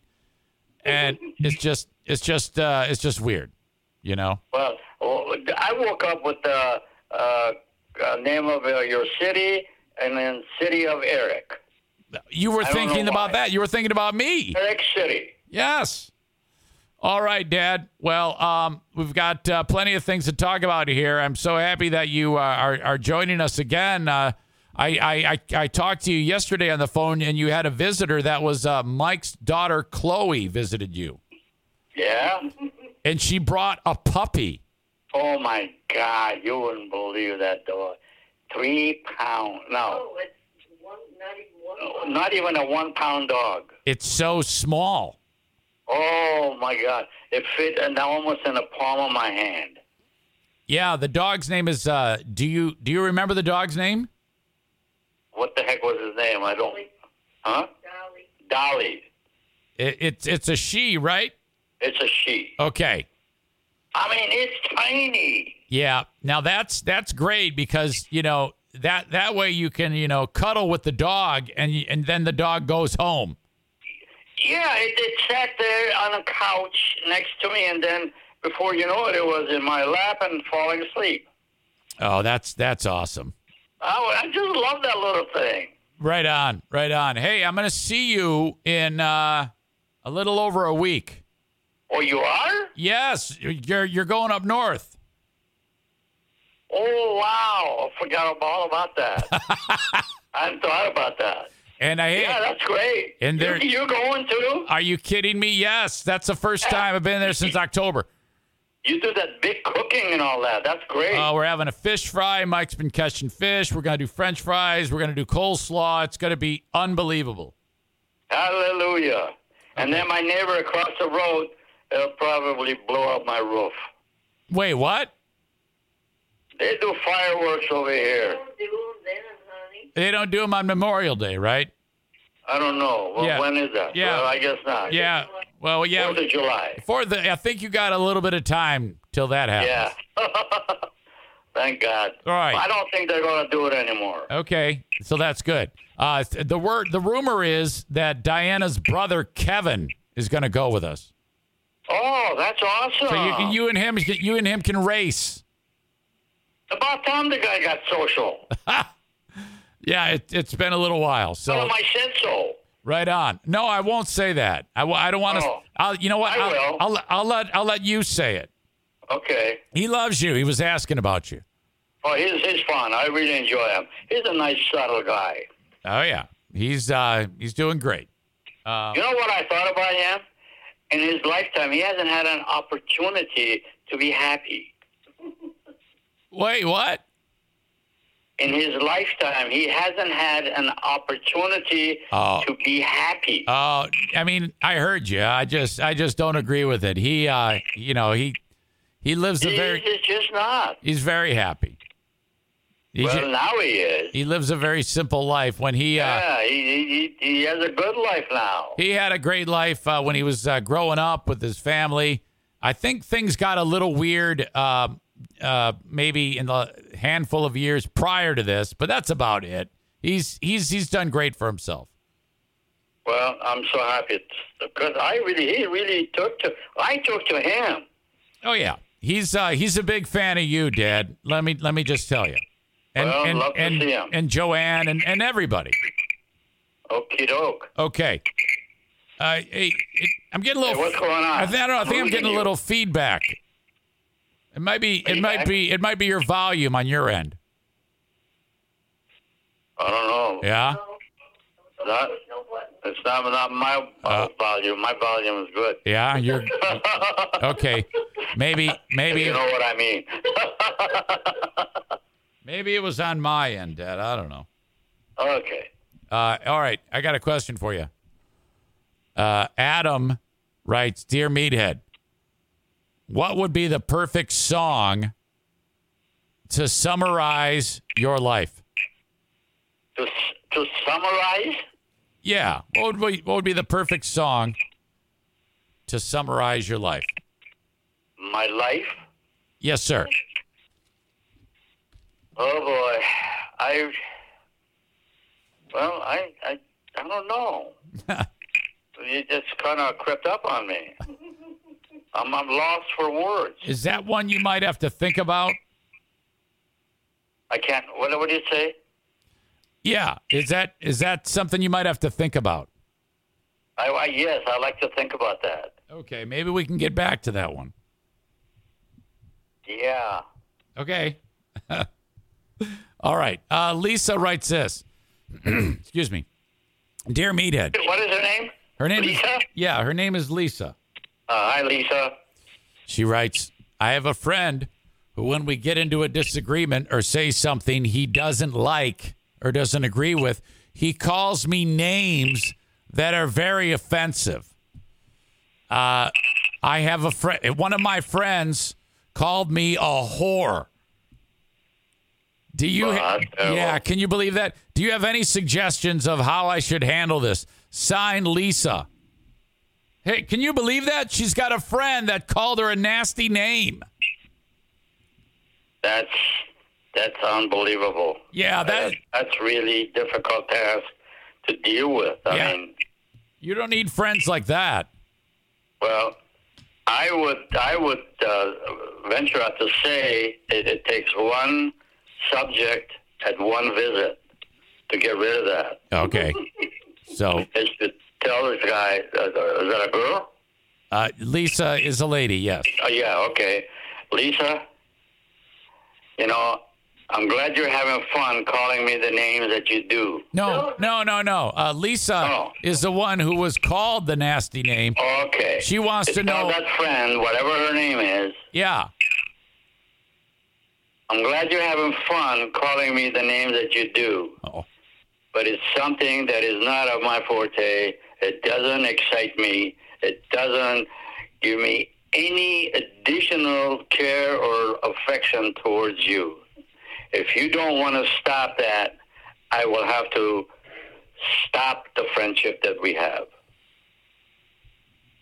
and *laughs* it's just it's just uh, it's just weird, you know? Well, I woke up with the uh, uh, name of uh, your city and then city of Eric. You were I thinking about why. that. You were thinking about me. Eric City. Yes. All right, Dad. Well, um, we've got uh, plenty of things to talk about here. I'm so happy that you uh, are, are joining us again. Uh, I, I, I, I talked to you yesterday on the phone, and you had a visitor that was uh, Mike's daughter, Chloe, visited you. Yeah. And she brought a puppy. Oh my God, you wouldn't believe that dog. Three pound. No. Not even a one pound dog. It's so small. Oh my God, it fit and almost in the palm of my hand. Yeah, the dog's name is. Uh, do you do you remember the dog's name? What the heck was his name? I don't. Huh? Dolly. Dolly. It, it's it's a she, right? It's a she. Okay. I mean, it's tiny. Yeah. Now that's that's great because you know that that way you can you know cuddle with the dog and and then the dog goes home. Yeah, it, it sat there on a couch next to me, and then before you know it, it was in my lap and falling asleep. Oh, that's that's awesome. Oh, I just love that little thing. Right on, right on. Hey, I'm gonna see you in uh, a little over a week. Oh, you are? Yes, you're you're going up north. Oh, wow. I forgot all about that. *laughs* I hadn't thought about that. And I Yeah, that's great. And you, there- you going too? are you kidding me? Yes, that's the first time I've been there since October. You do that big cooking and all that. That's great. Uh, we're having a fish fry. Mike's been catching fish. We're gonna do French fries. We're gonna do coleslaw. It's gonna be unbelievable. Hallelujah. And then my neighbor across the road, will probably blow up my roof. Wait, what? They do fireworks over here. They don't do them on Memorial Day, right? I don't know. Well, Yeah. when is that? Yeah. Well, I guess not. Yeah. Well, yeah. Fourth of July. For the, I think you got a little bit of time till that happens. Yeah. *laughs* Thank God. All right. I don't think they're going to do it anymore. Okay, so that's good. Uh, the word, the rumor is that Diana's brother Kevin is going to go with us. Oh, that's awesome. So you, can- you and him, you and him can race. About time the guy got social. *laughs* Yeah, it, it's been a little while. So I said so. right on. No, I won't say that. I don't want to. Oh. I'll, you know what? I I'll, will. I'll, I'll let I'll let you say it. Okay. He loves you. He was asking about you. Oh, he's, he's fun. I really enjoy him. He's a nice, subtle guy. Oh yeah, he's uh he's doing great. You know what I thought about him? In his lifetime, he hasn't had an opportunity to be happy. Wait, what? In his lifetime, he hasn't had an opportunity Oh. to be happy. Oh, I mean, I heard you. I just I just don't agree with it. He uh you know, he he lives a very he's just not. he's very happy. He, Well, ju- now he is. he lives a very simple life. When he uh Yeah, he, he, he has a good life now. he had a great life uh, when he was uh, growing up with his family. I think things got a little weird uh, uh, maybe in the handful of years prior to this, but that's about it. He's he's he's done great for himself. Well, I'm so happy because I really, he really took to. I took to him. Oh yeah, he's uh, he's a big fan of you, Dad. Let me let me just tell you, and Well, and love to and, see him. and Joanne and, and everybody. Okie doke. Okay. Uh, hey, it, I'm getting a little. Hey, what's going on? I, I don't know. I think I'm getting a you. little feedback. It might be. It might be. It might be your volume on your end. I don't know. Yeah. Not, it's not, not my Uh, volume. My volume is good. Yeah. You're *laughs* okay. Maybe. Maybe. You know what I mean. *laughs* Maybe it was on my end, Dad. I don't know. okay. Uh, all right. I got a question for you. Uh, Adam writes, "Dear Meathead, what would be the perfect song to summarize your life?" To, to summarize, Yeah. What would be, what would be the perfect song to summarize your life? my life. Yes, sir. Oh boy, I. Well, I I I don't know. *laughs* it just kind of crept up on me. I'm I'm lost for words. Is that one you might have to think about? I can't. What what do you say? Yeah. Is that is that something you might have to think about? I, I yes, I like to think about that. Okay, maybe we can get back to that one. Yeah. Okay. *laughs* All right. Uh, Lisa writes this. *clears throat* Excuse me. Dear Meathead. What is her name? Her name Lisa? is Yeah, her name is Lisa. Uh, hi, Lisa. She writes, I have a friend who, when we get into a disagreement or say something he doesn't like or doesn't agree with, he calls me names that are very offensive. Uh, I have a friend, one of my friends called me a whore. Do you, that's terrible. yeah, can you believe that? Do you have any suggestions of how I should handle this? Signed, Lisa. Hey, can you believe that? She's got a friend that called her a nasty name. That's that's unbelievable. Yeah, that that's really difficult task to deal with. I Yeah. mean, you don't need friends like that. well, I would I would uh, venture out to say it, it takes one subject at one visit to get rid of that. Okay. *laughs* So Is to tell this guy, uh, is that a girl? uh, Lisa is a lady, yes. Oh, yeah, okay. Lisa, you know, I'm glad you're having fun calling me the names that you do. No, no, no, no. Uh, Lisa Oh. is the one who was called the nasty name. Okay. She wants to know. that friend, whatever her name is, Yeah. I'm glad you're having fun calling me the names that you do. Oh. But it's something that is not of my forte. It doesn't excite me. It doesn't give me any additional care or affection towards you. If you don't want to stop that, I will have to stop the friendship that we have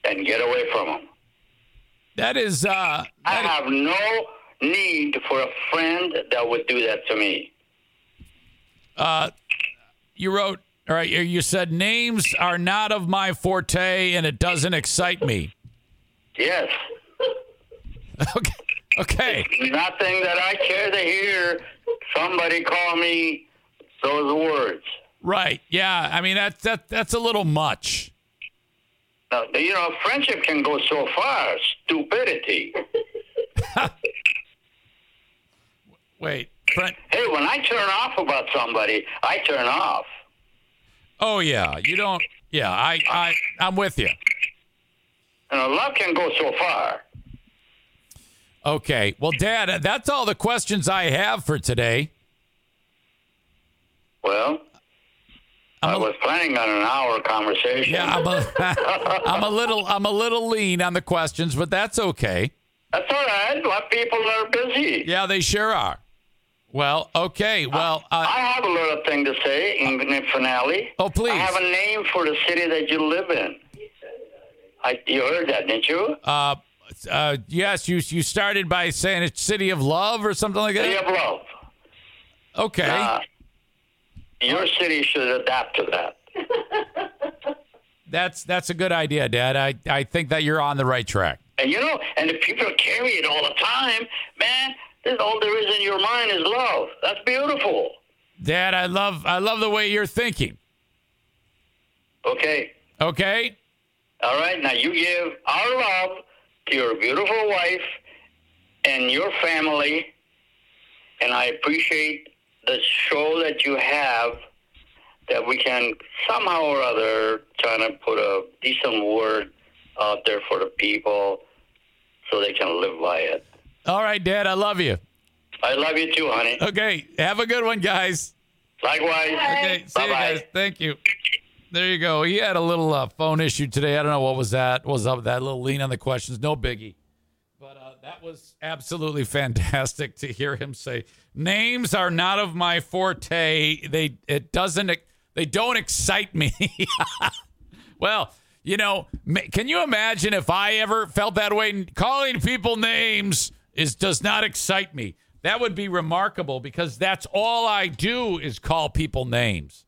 and get away from them. That is uh I that- have no need for a friend that would do that to me. you wrote all right, you- said names are not of my forte and it doesn't excite me. Yes. *laughs* Okay. Okay. Nothing that I care to hear somebody call me those words. Right. Yeah. I mean that that that's a little much. Now, you know, friendship can go so far. Stupidity. *laughs* Wait. Friend. Hey, when I turn off about somebody, I turn off. Oh yeah. You don't Yeah, I I I'm with you. You know, love can go so far. Okay. Well, Dad, that's all the questions I have for today. Well, I was planning on an hour conversation. Yeah, I'm a, *laughs* I'm a little I'm a little lean on the questions, but that's okay. That's all right. A lot of people are busy. Yeah, they sure are. Well, okay. Well, uh, I have a little thing to say in the finale. Oh, please. I have a name for the city that you live in. I, you heard that, didn't you? uh, uh, yes, you you started by saying it's City of Love or something like that. City of Love. Okay. Uh, your city should adapt to that. That's that's a good idea, Dad. I I think that you're on the right track. And you know, and the people carry it all the time, man, all there is in your mind is love. That's beautiful. Dad, I love I love the way you're thinking. Okay. Okay? All right. Now you give our love to your beautiful wife and your family, and I appreciate the show that you have. That we can somehow or other try to put a decent word out there for the people, so they can live by it. All right, Dad, I love you. I love you too, honey. Okay, have a good one, guys. Likewise. Okay, see you Bye-bye. guys. Thank you. There you go. He had a little uh, phone issue today. I don't know what was that. What was up with that little lean on the questions? No biggie. But uh, that was absolutely *laughs* fantastic to hear him say names are not of my forte. They it doesn't they don't excite me. *laughs* well, you know, can you imagine if I ever felt that way? Calling people names is does not excite me. That would be remarkable because that's all I do is call people names.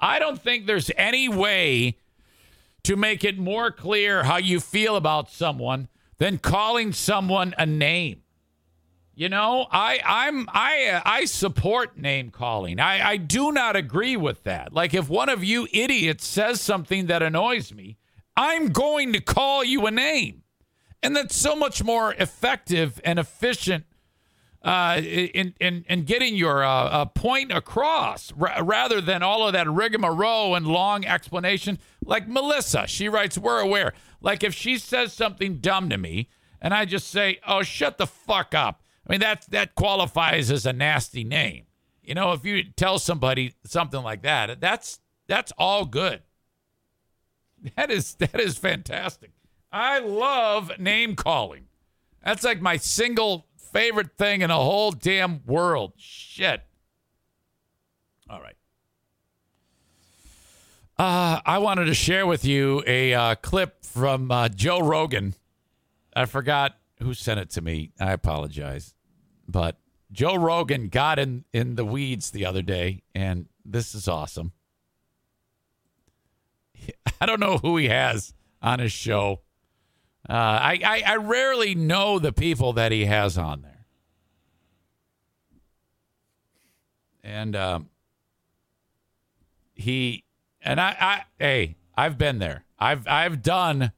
I don't think there's any way to make it more clear how you feel about someone than calling someone a name. You know, I I'm I uh, I support name calling. I I do not agree with that. Like if one of you idiots says something that annoys me, I'm going to call you a name. And that's so much more effective and efficient uh, in, in, in getting your uh, uh, point across rather than all of that rigmarole and long explanation. Like Melissa, she writes, We're aware. Like if she says something dumb to me and I just say, Oh, shut the fuck up. I mean, that, that qualifies as a nasty name. You know, if you tell somebody something like that, that's that's all good. *laughs* That is that is fantastic. I love name calling. That's like my single favorite thing in the whole damn world. Shit. All right. Uh, I wanted to share with you a uh, clip from uh, Joe Rogan. I forgot who sent it to me. I apologize. But Joe Rogan got in, in the weeds the other day, and this is awesome. *laughs* I don't know who he has on his show. Uh, I, I, I rarely know the people that he has on there. And um, he and I, I hey, I've been there. I've I've done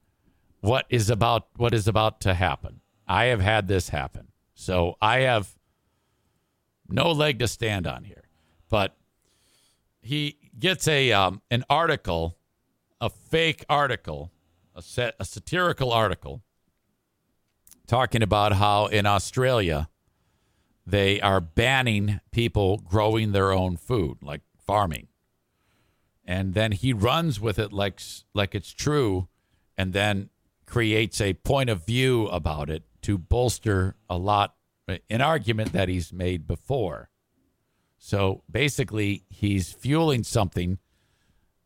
what is about what is about to happen. I have had this happen. So I have no leg to stand on here. But he gets a um, an article, a fake article, a set a satirical article talking about how in Australia they are banning people growing their own food, like farming. And then he runs with it like like it's true, and then creates a point of view about it to bolster a lot an argument that he's made before. So basically, he's fueling something,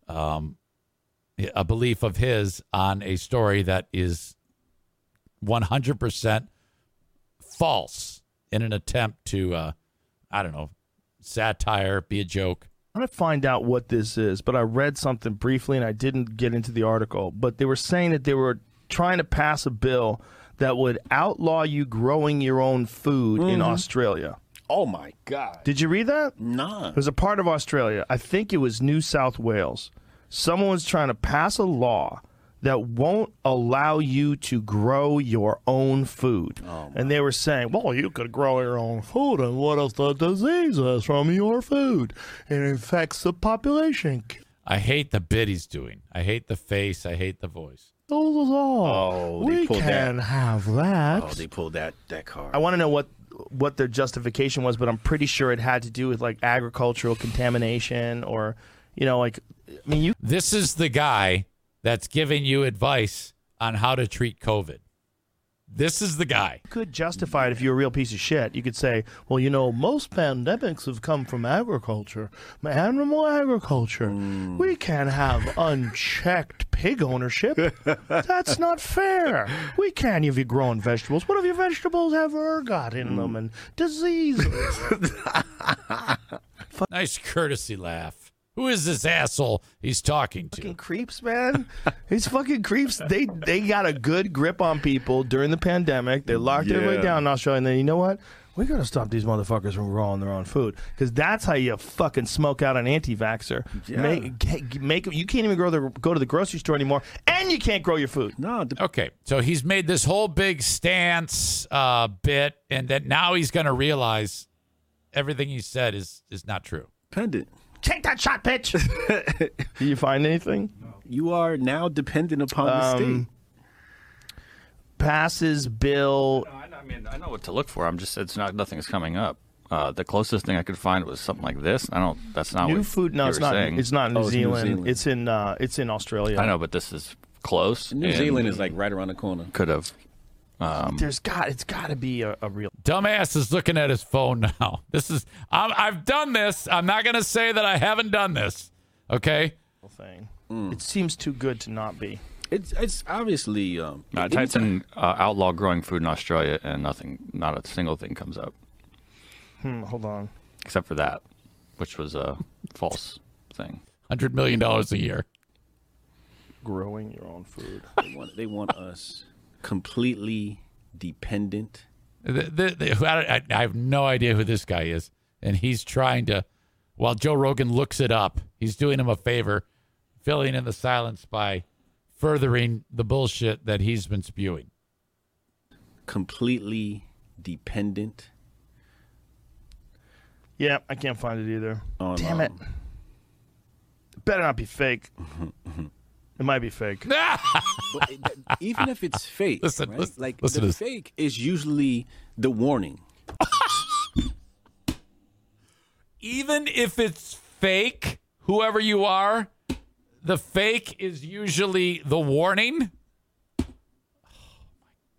um, a belief of his on a story that is 100% false in an attempt to, uh, I don't know, satire, be a joke. I'm going to find out what this is, but I read something briefly and I didn't get into the article. But they were saying that they were trying to pass a bill that would outlaw you growing your own food in Australia. Oh my God. Did you read that? Nah. It was a part of Australia. I think it was New South Wales. Someone was trying to pass a law that won't allow you to grow your own food. Oh, and they were saying, well, you could grow your own food, and what if the disease is from your food? It infects the population. I hate the bit he's doing. I hate the face. I hate the voice. Oh, we pulled that. can have that. Oh, they pulled that that card. I want to know what what their justification was, but I'm pretty sure it had to do with like agricultural contamination or, you know, like I mean, you This is the guy that's giving you advice on how to treat COVID. This is the guy. You could justify it if you're a real piece of shit. You could say, well, you know, most pandemics have come from agriculture, animal agriculture. Hmm. We can't have unchecked pig ownership. That's *laughs* not fair. We can't if you're growing vegetables. What if your vegetables have ergot in hmm. them and diseases? *laughs* Nice courtesy laugh. Who is this asshole he's talking to? fucking creeps, man. These fucking creeps. They they got a good grip on people during the pandemic. They locked everybody Yeah. down in Australia, and then you know what? We gotta stop these motherfuckers from growing their own food because that's how you fucking smoke out an anti-vaxer. Yeah. Make, make you can't even grow the, go to the grocery store anymore, and you can't grow your food. no, the, Okay, so he's made this whole big stance uh, bit, and that now he's going to realize everything he said is is not true. dependent. Take that shot, bitch. Did *laughs* you find anything? You are now dependent upon the Um, state. Passes bill. I, I mean, I know what to look for. I'm just it's not nothing's coming up. Uh, the closest thing I could find was something like this. I don't. That's not New what food? No, you it's not. saying. It's not New, Oh, it's New Zealand. Zealand. It's in. Uh, it's in Australia. I know, but this is close. New Zealand is like right around the corner. could have. Um, There's got. It's got to be a, a real Dumbass is looking at his phone *laughs* now. This is I'm, I've done this. I'm not going to say that I haven't done this. Okay. thing. It seems too good to not be. It's it's obviously um. I typed in uh, outlaw growing food in Australia, and nothing, not a single thing comes up Hmm, hold on. except for that, which was a false thing. Hundred million dollars a year. Growing your own food. They want, they want us completely dependent The, the, the, I, I have no idea who this guy is, and he's trying to. While Joe Rogan looks it up, he's doing him a favor, filling in the silence by furthering the bullshit that he's been spewing. Completely dependent Yeah, I can't find it either. on. Damn it. um, It better not be fake. *laughs* it might be fake. *laughs* even if it's fake, Listen, right? listen- like listen the this. fake is usually the warning. *laughs* Even if it's fake, whoever you are, the fake is usually the warning. Oh my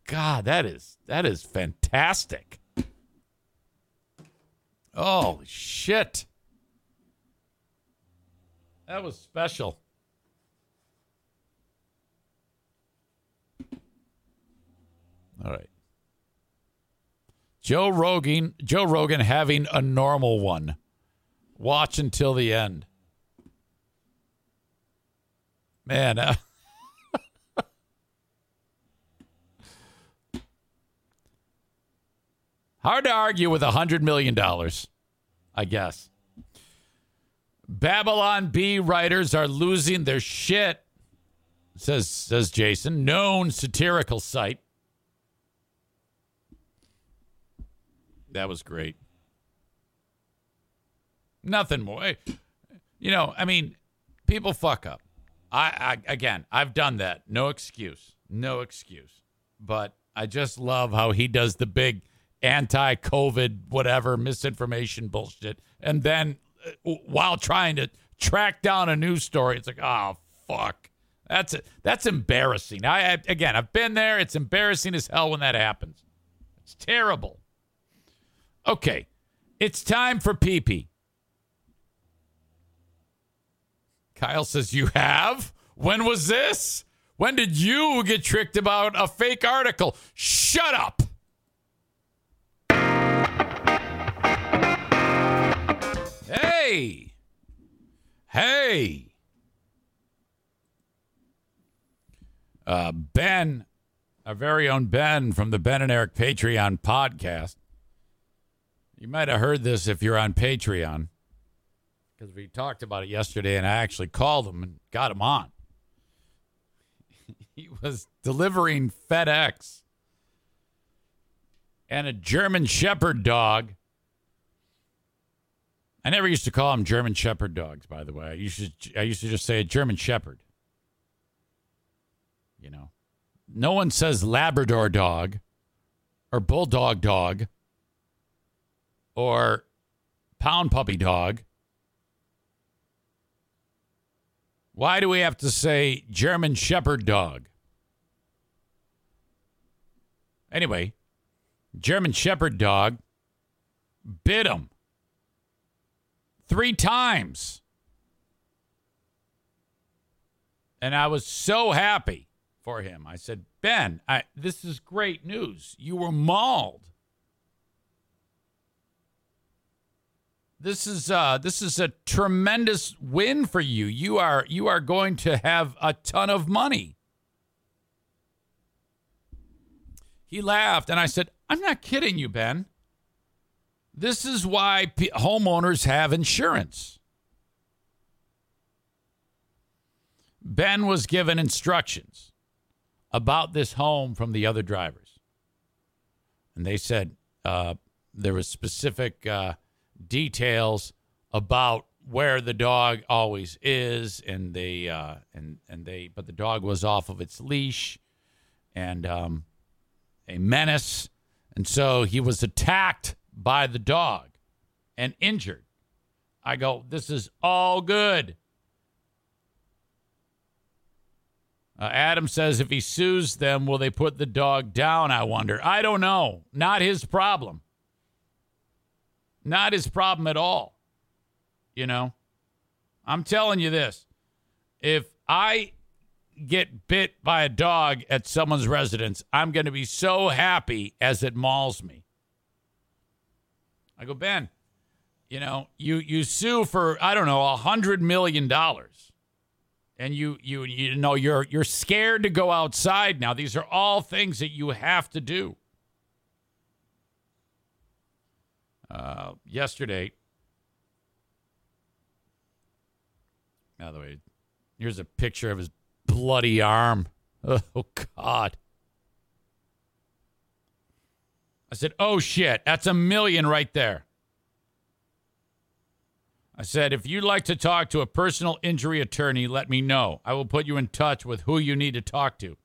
God, that is that is fantastic. Oh shit. That was special. All right. Joe Rogan, Joe Rogan having a normal one. Watch until the end. Man, uh, *laughs* hard to argue with a hundred million dollars, I guess. Babylon Bee writers are losing their shit, says says Jason. Known satirical site. That was great. Nothing more. You know, I mean, people fuck up. I, I again, I've done that. No excuse. No excuse. But I just love how he does the big anti-COVID whatever misinformation bullshit, and then uh, while trying to track down a news story, it's like, oh fuck, that's it. That's embarrassing. I, I again, I've been there. It's embarrassing as hell when that happens. It's terrible. Okay, it's time for pee pee. Kyle says, You have? When was this? When did you get tricked about a fake article? Shut up. Hey. Hey. Uh, ben, our very own Ben from the Ben and Eric Patreon podcast. You might have heard this if you're on Patreon because we talked about it yesterday, and I actually called him and got him on. *laughs* he was delivering FedEx and a German Shepherd dog. I never used to call them German Shepherd dogs, by the way. I used to, I used to just say a German Shepherd. You know, no one says Labrador dog or Bulldog dog or Pound Puppy dog. Why do we have to say German Shepherd dog? Anyway, German Shepherd dog bit him three times. And I was so happy for him. I said, Ben, I, this is great news. You were mauled. This is uh, this is a tremendous win for you. You are you are going to have a ton of money. He laughed, and I said, "I'm not kidding you, Ben. This is why p- homeowners have insurance." Ben was given instructions about this home from the other drivers, and they said uh, there was specific. Uh, details about where the dog always is and they uh and and they but the dog was off of its leash and um a menace. And so he was attacked by the dog and injured. I go this is all good. Uh, adam says if he sues them will they put the dog down? I wonder. I don't know. Not his problem not his problem at all. You know, I'm telling you this. If I get bit by a dog at someone's residence, I'm going to be so happy as it mauls me. I go, Ben, you know, you, you sue for, I don't know, a hundred million dollars. And you, you, you know, you're, you're scared to go outside now. These are all things that you have to do. Uh, yesterday, by the way, here's a picture of his bloody arm. *laughs* Oh, God. I said, oh, shit, that's a million right there. I said, if you'd like to talk to a personal injury attorney, let me know. I will put you in touch with who you need to talk to.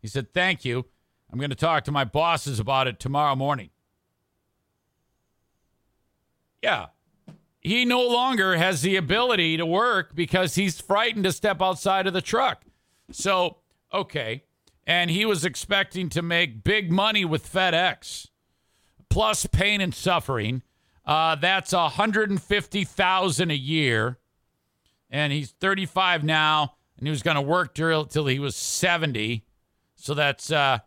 He said, thank you. I'm going to talk to my bosses about it tomorrow morning. Yeah. He no longer has the ability to work because he's frightened to step outside of the truck. So, okay. And he was expecting to make big money with FedEx, plus pain and suffering. Uh, that's a hundred and fifty thousand a year, and he's thirty five now, and he was going to work till he was seventy, so that's uh,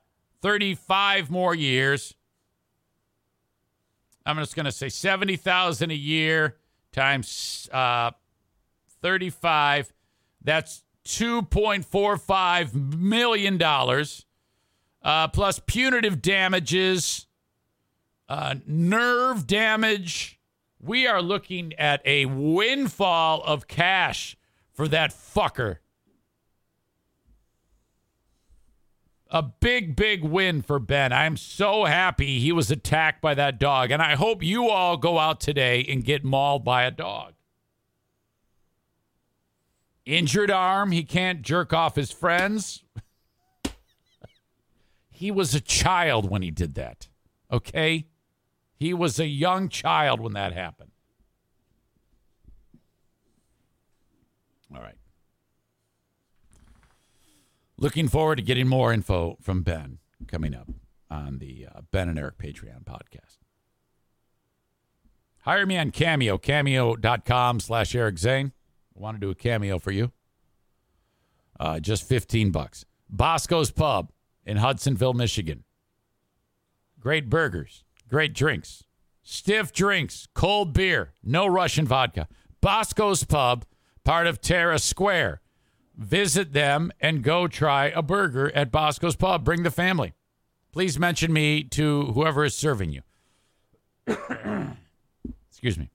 thirty five more years. I'm just going to say seventy thousand a year times uh, thirty five. That's two point four five million dollars, uh, plus punitive damages uh, nerve damage. We are looking at a windfall of cash for that fucker. A big, big win for Ben. I'm so happy he was attacked by that dog. And I hope you all go out today and get mauled by a dog. Injured arm. He can't jerk off his friends. he was a child when he did that. Okay? He was a young child when that happened. All right. Looking forward to getting more info from Ben coming up on the uh, Ben and Eric Patreon podcast. Hire me on Cameo, cameo.com slash Eric Zane. I want to do a cameo for you. Uh, just 15 bucks. Bosco's Pub in Hudsonville, Michigan. Great burgers, great drinks, stiff drinks, cold beer, no Russian vodka. Bosco's Pub, part of Terra Square. Visit them and go try a burger at Bosco's Pub. Bring the family. Please mention me to whoever is serving you. *coughs* Excuse me.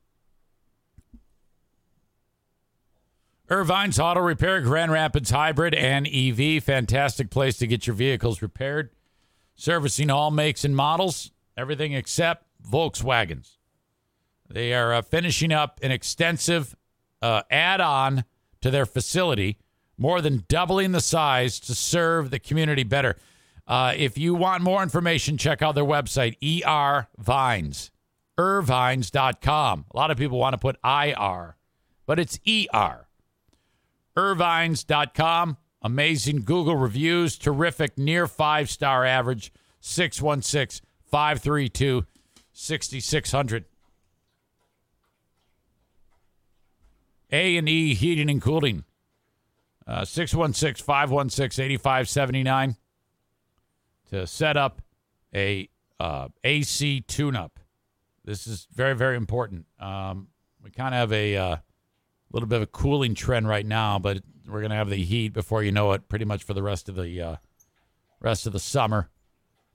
Ervine's Auto Repair, Grand Rapids Hybrid and EV. Fantastic place to get your vehicles repaired. Servicing all makes and models, everything except Volkswagens. They are uh, finishing up an extensive uh, add on to their facility, more than doubling the size to serve the community better. Uh, if you want more information, check out their website, ER Vines, ervines.com. A lot of people want to put IR, but it's ER. Ervines.com. Amazing Google reviews, terrific near five star average, 616 532 6600. A and E Heating and Cooling, 616 516 8579 to set up a uh, AC tune up. This is very, very important. Um, we kind of have a uh, little bit of a cooling trend right now, but we're going to have the heat before you know it, pretty much for the rest of the uh, rest of the summer,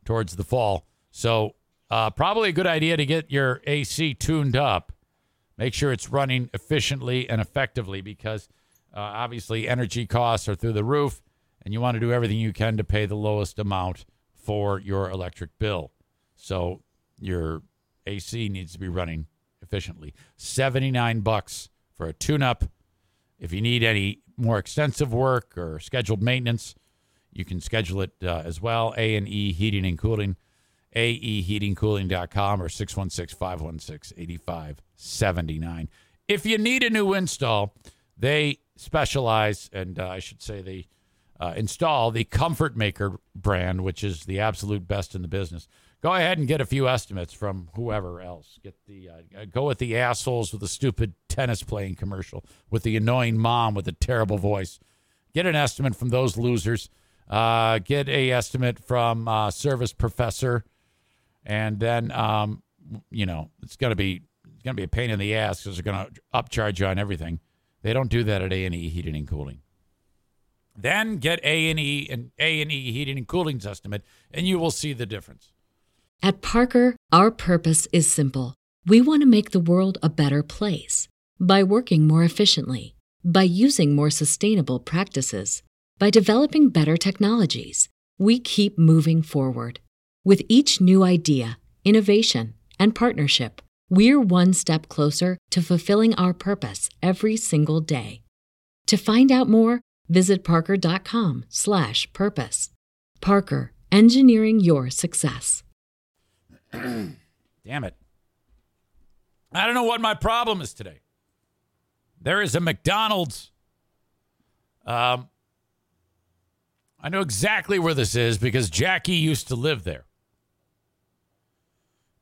towards the fall. So uh, probably a good idea to get your AC tuned up. Make sure it's running efficiently and effectively because uh, obviously energy costs are through the roof, and you want to do everything you can to pay the lowest amount for your electric bill. So your AC needs to be running efficiently. 79 bucks for a tune-up. If you need any more extensive work or scheduled maintenance, you can schedule it uh, as well. A and E Heating and Cooling, aeheatingcooling.com or 616-516-8579. If you need a new install, they specialize, and uh, I should say they uh, install the Comfortmaker brand, which is the absolute best in the business. Go ahead and get a few estimates from whoever else. Get the uh, go with the assholes with the stupid tennis playing commercial, with the annoying mom with the terrible voice. Get an estimate from those losers. Uh, get a estimate from uh, Service Professor, and then um, you know it's gonna be it's gonna be a pain in the ass because they're gonna upcharge you on everything. They don't do that at A and E Heating and Cooling. Then get A and E and A and E Heating and Cooling's estimate, and you will see the difference. At Parker, our purpose is simple. We want to make the world a better place by working more efficiently, by using more sustainable practices, by developing better technologies. We keep moving forward. With each new idea, innovation, and partnership, we're one step closer to fulfilling our purpose every single day. To find out more, visit parker.com/purpose. Parker, engineering your success. *clears throat* Damn it. I don't know what my problem is today. There is a McDonald's. Um, I know exactly where this is because Jackie used to live there.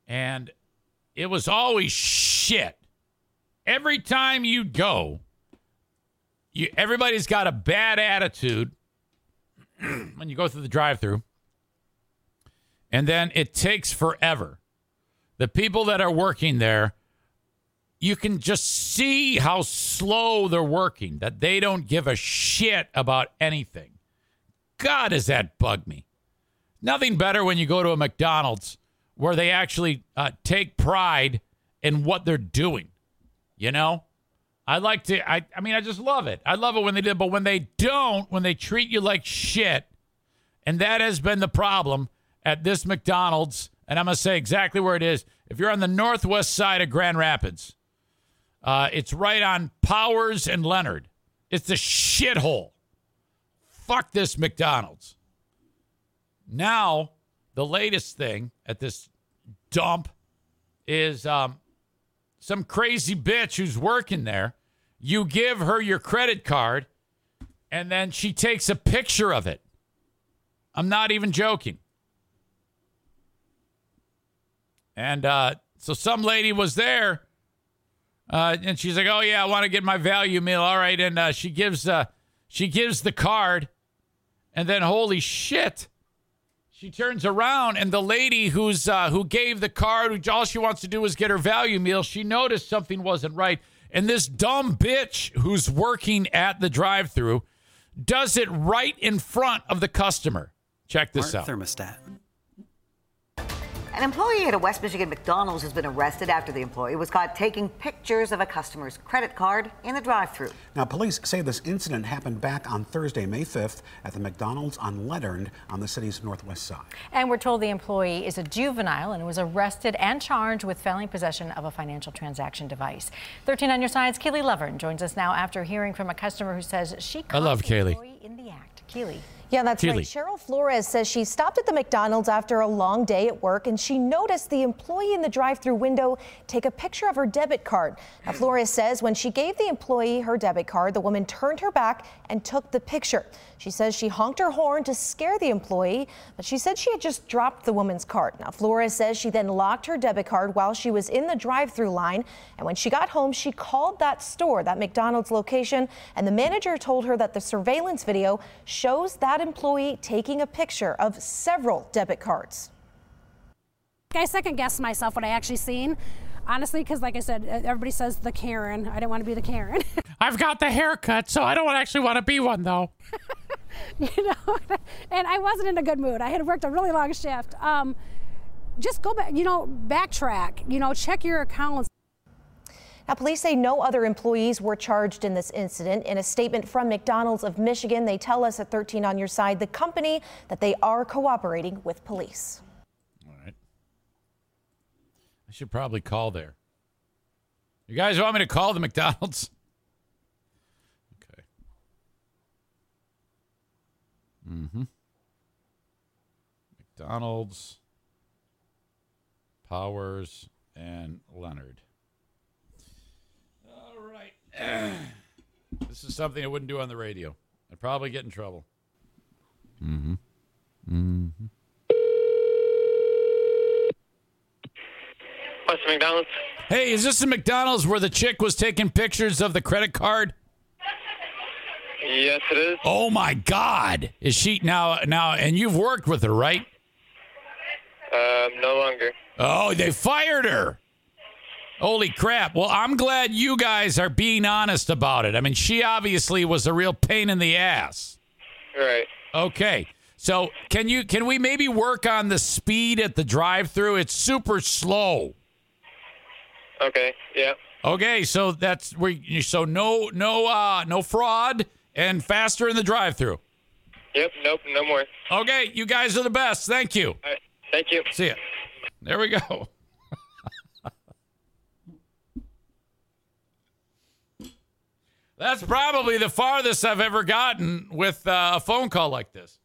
And it was always shit. Every time you go, you everybody's got a bad attitude *clears throat* when you go through the drive-through. And then it takes forever. The people that are working there, you can just see how slow they're working, that they don't give a shit about anything. God, does that bug me? Nothing better when you go to a McDonald's where they actually uh, take pride in what they're doing. You know, I like to. I, I mean, I just love it. I love it when they do, but when they don't, when they treat you like shit, and that has been the problem at this McDonald's. And I'm gonna say exactly where it is. If you're on the northwest side of Grand Rapids, uh, it's right on Powers and Leonard. It's the shithole. Fuck this McDonald's. Now, the latest thing at this dump is um, some crazy bitch who's working there. You give her your credit card, and then she takes a picture of it. I'm not even joking. And uh, so some lady was there, uh, and she's like, "Oh yeah, I want to get my value meal. All right." And uh, she gives uh, she gives the card, and then holy shit, she turns around, and the lady who's uh, who gave the card, who all she wants to do is get her value meal, she noticed something wasn't right, and this dumb bitch who's working at the drive-through does it right in front of the customer. Check this out. thermostat. An employee at a West Michigan McDonald's has been arrested after the employee was caught taking pictures of a customer's credit card in the drive-thru. Now, police say this incident happened back on Thursday, May 5th, at the McDonald's on Leonard on the city's northwest side. And we're told the employee is a juvenile and was arrested and charged with felony possession of a financial transaction device. 13 on your side's Keely Lovern joins us now after hearing from a customer who says she I caught love the Kaylee. employee in the act. Keely. Yeah, that's Keely. right. Cheryl Flores says she stopped at the McDonald's after a long day at work and she noticed the employee in the drive through window take a picture of her debit card. Now, Flores says when she gave the employee her debit card, the woman turned her back and took the picture. She says she honked her horn to scare the employee, but she said she had just dropped the woman's card. Now, Flores says she then locked her debit card while she was in the drive through line. And when she got home, she called that store, that McDonald's location, and the manager told her that the surveillance video shows that employee taking a picture of several debit cards. I second guessed myself what I actually seen. Honestly, because like I said, uh, everybody says the Karen. I didn't want to be the Karen. *laughs* I've got the haircut, so I don't actually want to be one though. *laughs* you know, *laughs* and I wasn't in a good mood. I had worked a really long shift. Um, just go back, you know, backtrack. You know, check your accounts. Now, police say no other employees were charged in this incident. In a statement from McDonald's of Michigan, they tell us at 13 on your side, the company, that they are cooperating with police. I should probably call there. You guys want me to call the McDonald's? Okay. Mm-hmm. McDonald's, Powers, and Leonard. All right. *clears throat* this is something I wouldn't do on the radio. I'd probably get in trouble. Mm-hmm. Mm-hmm. What's the McDonald's? Hey, is this the McDonald's where the chick was taking pictures of the credit card? Yes, it is. Oh my God! Is she now? Now, and you've worked with her, right? Um, no longer. Oh, they fired her. Holy crap! Well, I'm glad you guys are being honest about it. I mean, she obviously was a real pain in the ass. Right. Okay. So can you can we maybe work on the speed at the drive-through? It's super slow. Okay. Yeah. Okay, so that's where. So no, no, uh, no fraud, and faster in the drive-through. Yep. Nope. No more. Okay, you guys are the best. Thank you. All right. Thank you. See ya. There we go. *laughs* That's probably the farthest I've ever gotten with uh, a phone call like this.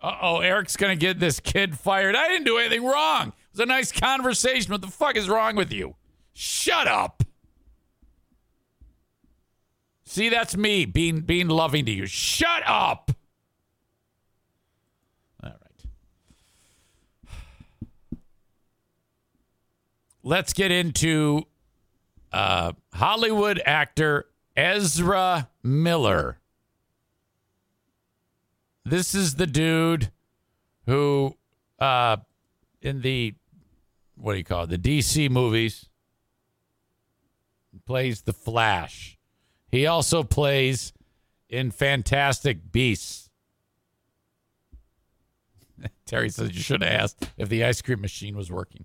Uh oh, Eric's going to get this kid fired. I didn't do anything wrong. It was a nice conversation. What the fuck is wrong with you? Shut up. See, that's me being being loving to you. Shut up. All right. Let's get into uh, Hollywood actor Ezra Miller. This is the dude who, uh, in the what do you call it? The DC movies, plays the Flash. He also plays in Fantastic Beasts. *laughs* Terry says you should have asked if the ice cream machine was working.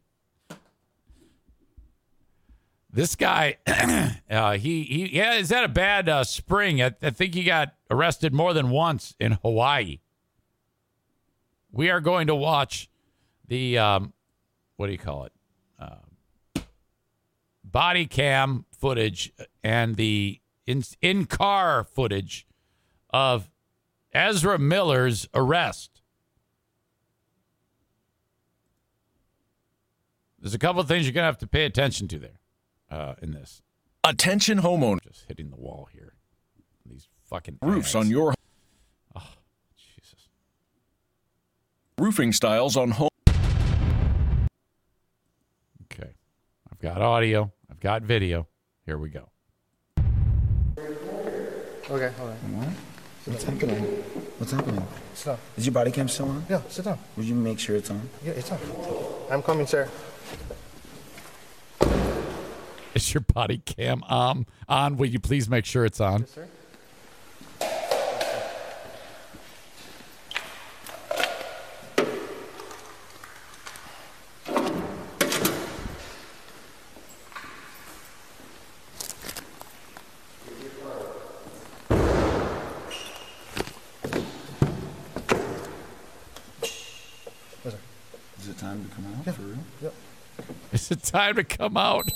This guy, *clears throat* uh, he he yeah, is that a bad uh, spring. I, I think he got arrested more than once in Hawaii. We are going to watch the um, what do you call it? Uh, body cam footage and the in in car footage of Ezra Miller's arrest. There's a couple of things you're gonna have to pay attention to there uh, in this. Attention homeowners. Just hitting the wall here. These fucking Roofs ads. on your Oh, Jesus. roofing styles on home. Okay. I've got audio. I've got video. Here we go. Okay, hold on. What? What's happening? What's happening? Sit down. Is your body cam still on? Yeah, sit down. Would you make sure it's on? Yeah, it's on. I'm coming, sir. Is your body cam um, on? Will you please make sure it's on? Yes, sir. Is it time to come out for real? Yep. Is it time to come out?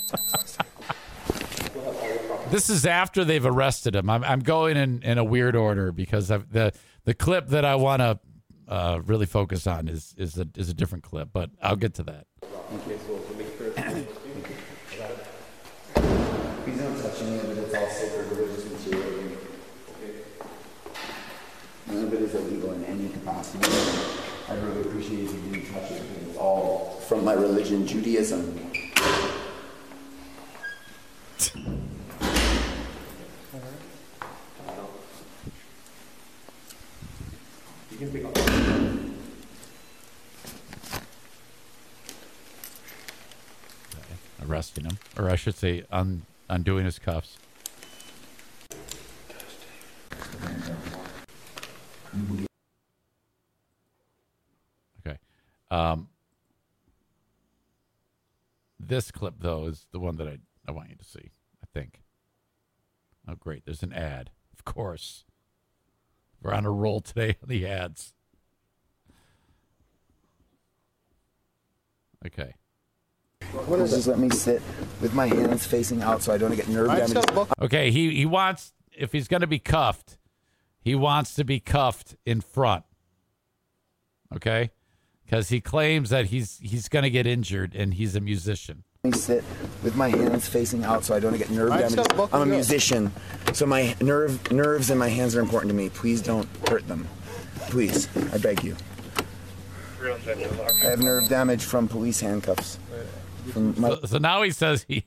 this is after they've arrested him. I'm, I'm going in, in a weird order because I've, the the clip that I want to uh, really focus on is is a is a different clip, but I'll get to that. Please don't touch any of it. It's all sacred religious material. None of it is illegal in any capacity. I'd really appreciate you didn't touch it it's all from my religion, Judaism. You can pick up. Arresting him, or I should say, un, undoing his cuffs. Okay. Um, this clip, though, is the one that I, I want you to see, I think. Oh, great. There's an ad. Of course. We're on a roll today on the ads. Okay. Just let me sit with my hands facing out so I don't get nerve damage. Okay, he, he wants, if he's going to be cuffed, he wants to be cuffed in front. Okay? Because he claims that he's he's going to get injured and he's a musician. Let me sit with my hands facing out so I don't get nerve damage. I'm a musician, so my nerve nerves and my hands are important to me. Please don't hurt them. Please, I beg you. I have nerve damage from police handcuffs. From my, So, so now he says he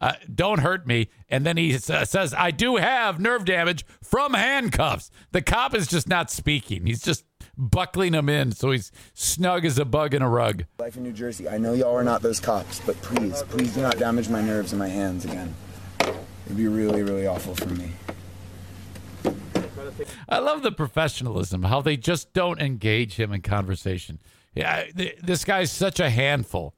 uh, don't hurt me, and then he sa- says I do have nerve damage from handcuffs. The cop is just not speaking; he's just buckling him in, so he's snug as a bug in a rug. life in New Jersey. I know y'all are not those cops, but please, please do not damage my nerves and my hands again. It'd be really, really awful for me. I love the professionalism, how they just don't engage him in conversation. Yeah, th- this guy's such a handful.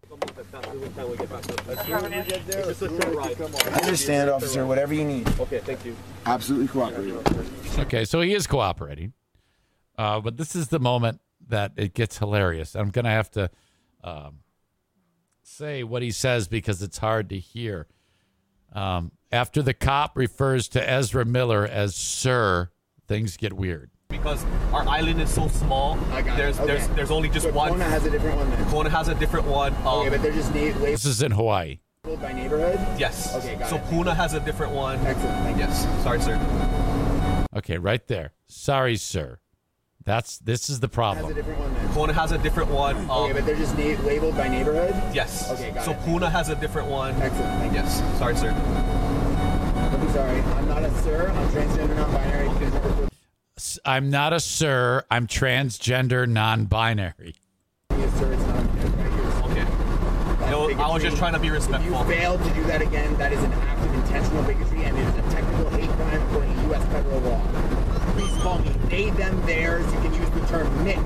I understand, officer. Whatever you need. Okay, thank you. Absolutely cooperative. Okay, so he is cooperating. Uh, but this is the moment that it gets hilarious. I'm going to have to um, say what he says because it's hard to hear. Um, after the cop refers to Ezra Miller as Sir, things get weird. Because our island is so small, there's it. there's Okay. there's only just But one. Kona has a different one then. Kona has a different one. Um, Okay, but they're just na- This is in Hawaii. labeled by neighborhood. yes. Okay, got so it. Puna has a different one. Excellent. Thank you. Yes. Sorry, sir. Okay, right there. Sorry, sir. That's this is the problem. Has a problem. different one then. Kona has a different one. Um, Okay, but they're just na- labeled by neighborhood. yes. Okay, got so it. Puna has a different one. Excellent. Thank you. Yes. Sorry, sir. I'm sorry. I'm not a sir. I'm transgender, non-binary. Please never refer S- I'm not a sir. I'm transgender, non-binary. to sir. It's. Okay. No, I was just trying to be If you failed to do that again, that is an act of intentional bigotry and it is a technical hate crime according to U.S. federal law. Please call me they, them, theirs. You can use the term mix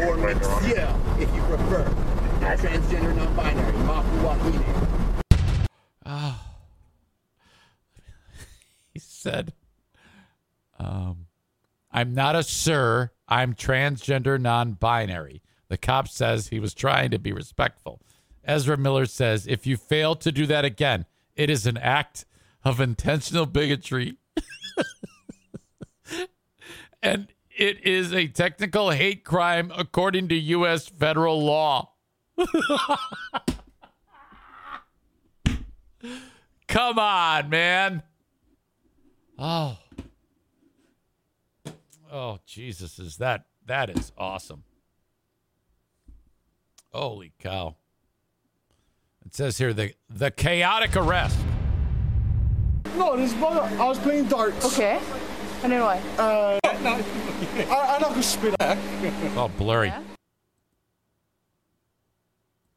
or mixia if you prefer. Transgender, non-binary. Mahu wahine. Oh. *laughs* He said, um, I'm not a sir. I'm transgender, non binary. The cop says he was trying to be respectful. Ezra Miller says, if you fail to do that again, it is an act of intentional bigotry. *laughs* and it is a technical hate crime according to U.S. federal law. *laughs* Come on, man. Oh. Oh, Jesus, is that that is awesome. Holy cow. It says here the the chaotic arrest. No, this brother, I was playing darts. Okay. And then what? Uh, I, I'm not gonna spit back. Oh, blurry.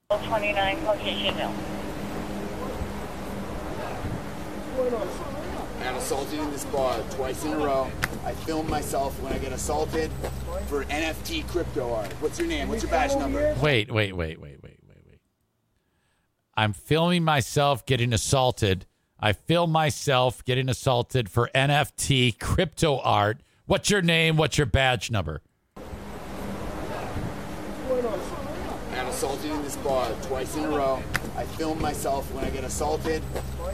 29 Caucasian Hill. I got assaulted in this bar twice in a row. I film myself when I get assaulted for NFT crypto art. What's your name? What's your badge number? Wait, wait, wait, wait, wait, wait, wait. I'm filming myself getting assaulted. I film myself getting assaulted for NFT crypto art. What's your name? What's your badge number? I got assaulted in this bar twice in a row. I film myself when I get assaulted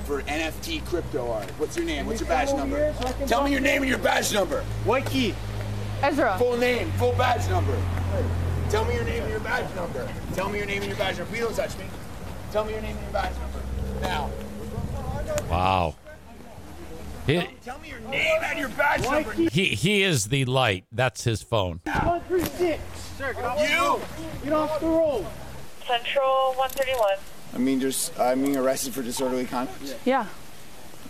for NFT crypto art. What's your name? What's your badge number? Tell me your name and your badge number. White key. Ezra. Full name, full badge number. Tell me your name and your badge number. Tell me your name and your badge number. Please don't touch me. Tell me your name and your badge number. Now. Wow. He, Tell me your name and your badge number. he, he is the light. That's his phone. One three six. Sir, get off You. Get off the road. Central 131. I mean, just I'm being arrested for disorderly conduct. Yeah.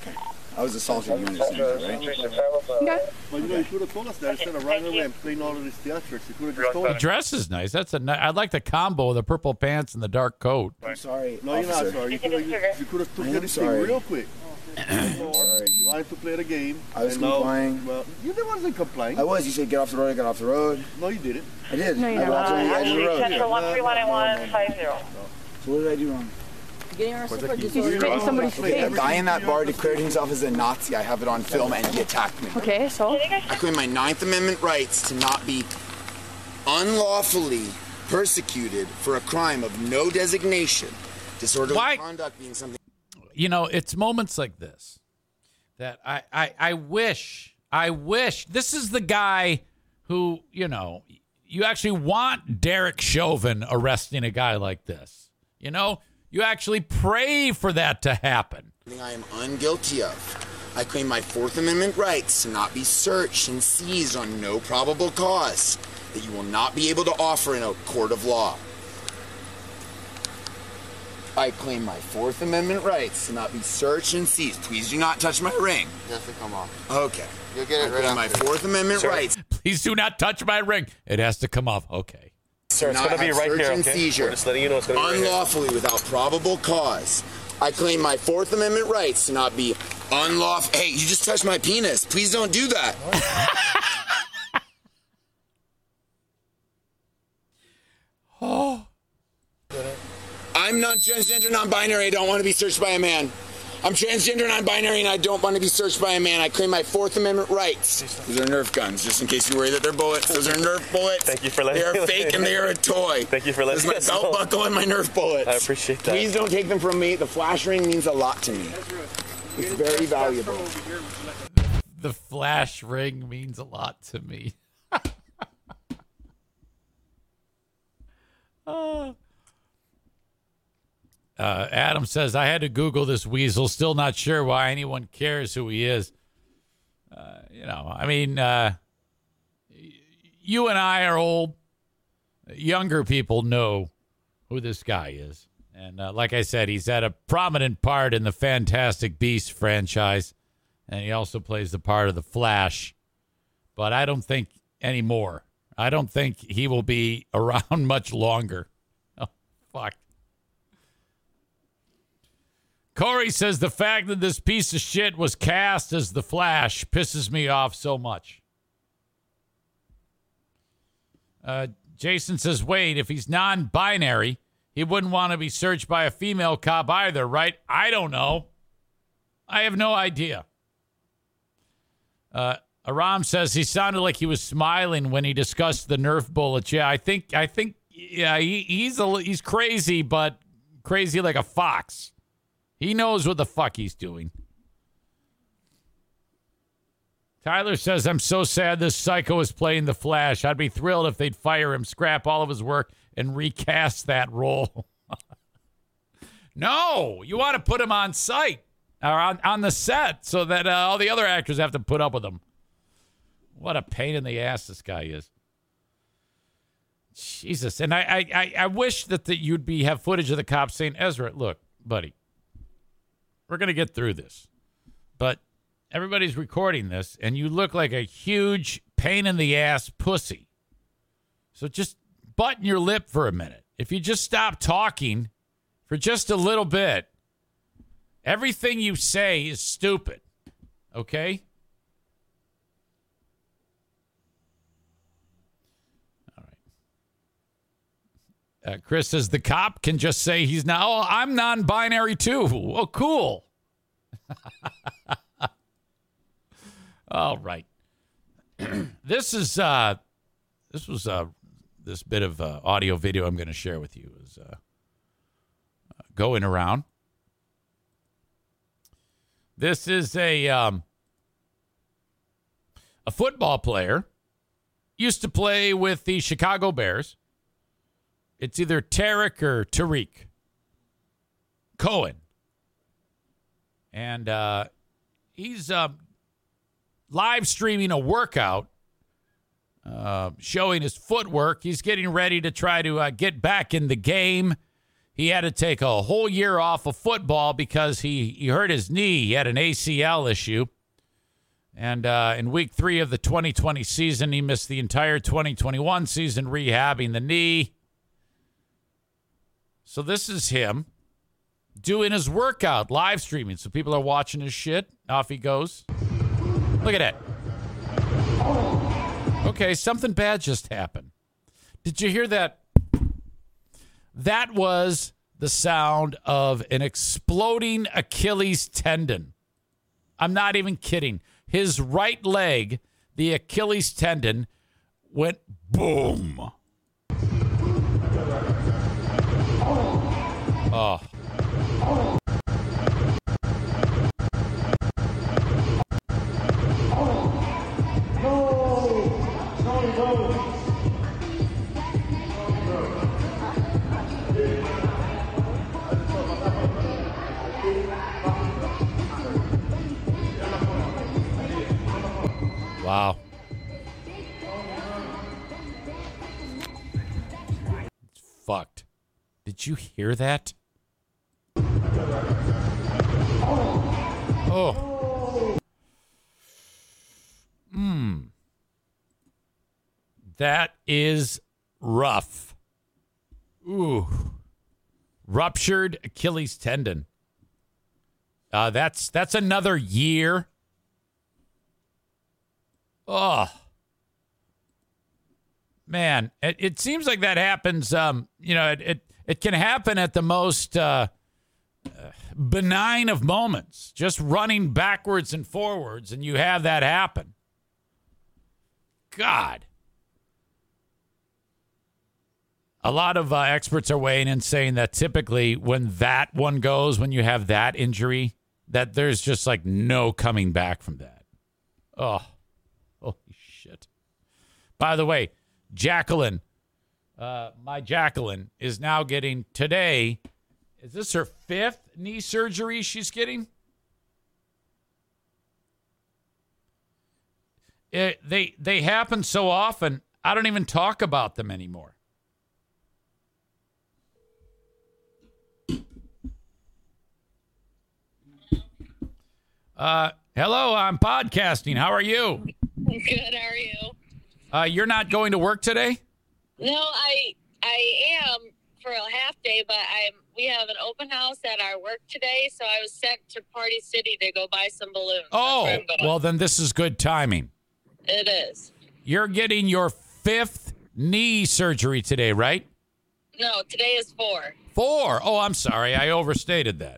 Okay. I was assaulted. You understand right? Okay. Well, you know, you should have told us that instead of running away and playing all of these theatrics. You could have just told The dress is nice. That's a. ni- I like the combo: the purple pants and the dark coat. I'm sorry. No, you're not officer. sorry. You could have, you could have I took am this thing sorry. real quick. *clears throat* sorry. You wanted to play the game. I was and now- complying. Well, you the ones that complying. I was. You said get off the road. I got off the road. No, you didn't. I did. No, you I didn't. walked on the edge of the Actually, road. Central 131 and No, no, no, no. 150. So what did I do wrong? Getting arrested for disorderly spit in somebody's A face. guy in that bar declared himself as a Nazi. I have it on film, and he attacked me. Okay, so? I claim my Ninth Amendment rights to not be unlawfully persecuted for a crime of no designation, disorderly Why- conduct being something. You know, it's moments like this that I, I, I wish, I wish this is the guy who, you know, you actually want Derek Chauvin arresting a guy like this. You know, you actually pray for that to happen. I am unguilty of. I claim my Fourth Amendment rights to not be searched and seized on no probable cause that you will not be able to offer in a court of law. I claim my Fourth Amendment rights to not be searched and seized. Please do not touch my ring. Yes, to come off. Okay. You'll get it I right claim my. Fourth Amendment Sir. rights. Please do not touch my ring. It has to come off. Okay. Sir, it's gonna be have right search here, okay? Seizure We're just letting you know it's gonna be right here. unlawfully without probable cause. I claim my Fourth Amendment rights to not be unlawful. Hey, you just touched my penis. Please don't do that. Oh. *laughs* *gasps* I'm not transgender, non-binary. I don't want to be searched by a man. I'm transgender, and non-binary, and I don't want to be searched by a man. I claim my Fourth Amendment rights. These are Nerf guns, just in case you worry that they're bullets. Those are Nerf bullets. Thank you for letting They me- are fake and they are a toy. Thank you for letting This is my belt know. buckle and my Nerf bullets. I appreciate that. Please don't take them from me. The flash ring means a lot to me. It's very valuable. The flash ring means a lot to me. Uh, *laughs* uh, Adam says, I had to Google this weasel. Still not sure why anyone cares who he is. Uh, you know, I mean, uh, you and I are old. Younger people know who this guy is. And uh, like I said, he's had a prominent part in the Fantastic Beast franchise. And he also plays the part of the Flash. But I don't think anymore. I don't think he will be *laughs* around much longer. Oh, fuck. Corey says the fact that this piece of shit was cast as the Flash pisses me off so much. Uh, Jason says, wait, if he's non binary, he wouldn't want to be searched by a female cop either, right? I don't know. I have no idea. Uh, Aram says he sounded like he was smiling when he discussed the Nerf bullets. Yeah, I think, I think, yeah, he, he's a, he's crazy, but crazy like a fox. He knows what the fuck he's doing. Tyler says, I'm so sad this psycho is playing the Flash. I'd be thrilled if they'd fire him, scrap all of his work, and recast that role. *laughs* no, you want to put him on site or on, on the set so that uh, all the other actors have to put up with him. What a pain in the ass this guy is. Jesus. And I, I, I, wish that the, you'd be have footage of the cops saying, Ezra, look, buddy, we're going to get through this. But everybody's recording this, and you look like a huge pain in the ass pussy. So just button your lip for a minute. If you just stop talking for just a little bit, everything you say is stupid. Okay? Uh, Chris says the cop can just say he's now. Oh, I'm non-binary too. Oh, cool. *laughs* All right. *clears throat* this is uh, this was uh, this bit of uh, audio video I'm going to share with you is uh, going around. This is a um, a football player used to play with the Chicago Bears. It's either Tarek or Tariq Cohen. And uh, he's uh, live streaming a workout uh, showing his footwork. He's getting ready to try to uh, get back in the game. He had to take a whole year off of football because he, he hurt his knee. He had an ACL issue. And uh, in week three of the 2020 season, he missed the entire 2021 season rehabbing the knee. So this is him doing his workout, live streaming. So people are watching his shit. Off he goes. Look at that. Okay, something bad just happened. Did you hear that? That was the sound of an exploding Achilles tendon. I'm not even kidding. His right leg, the Achilles tendon, went boom. Oh. Wow. It's fucked. Did you hear that? Oh. Hmm. That is rough. Ooh. Ruptured Achilles tendon. Uh, that's that's another year. Oh. Man, it, it seems like that happens. Um, you know, it, it It can happen at the most uh, benign of moments, just running backwards and forwards, and you have that happen. God. A lot of uh, experts are weighing in saying that typically when that one goes, when you have that injury, that there's just like no coming back from that. Oh, holy shit. By the way, Jacqueline, uh, my Jacqueline is now getting today. Is this her fifth knee surgery she's getting? It, they they happen so often. I don't even talk about them anymore. Uh, hello, I'm podcasting. How are you? Good. How are you? Uh, you're not going to work today? No, I I am for a half day, but I'm we have an open house at our work today, so I was sent to Party City to go buy some balloons. Oh, where I'm going. well, then this is good timing. it is. You're getting your fifth knee surgery today, right? No, today is four, Four. Oh, I'm sorry. I overstated that.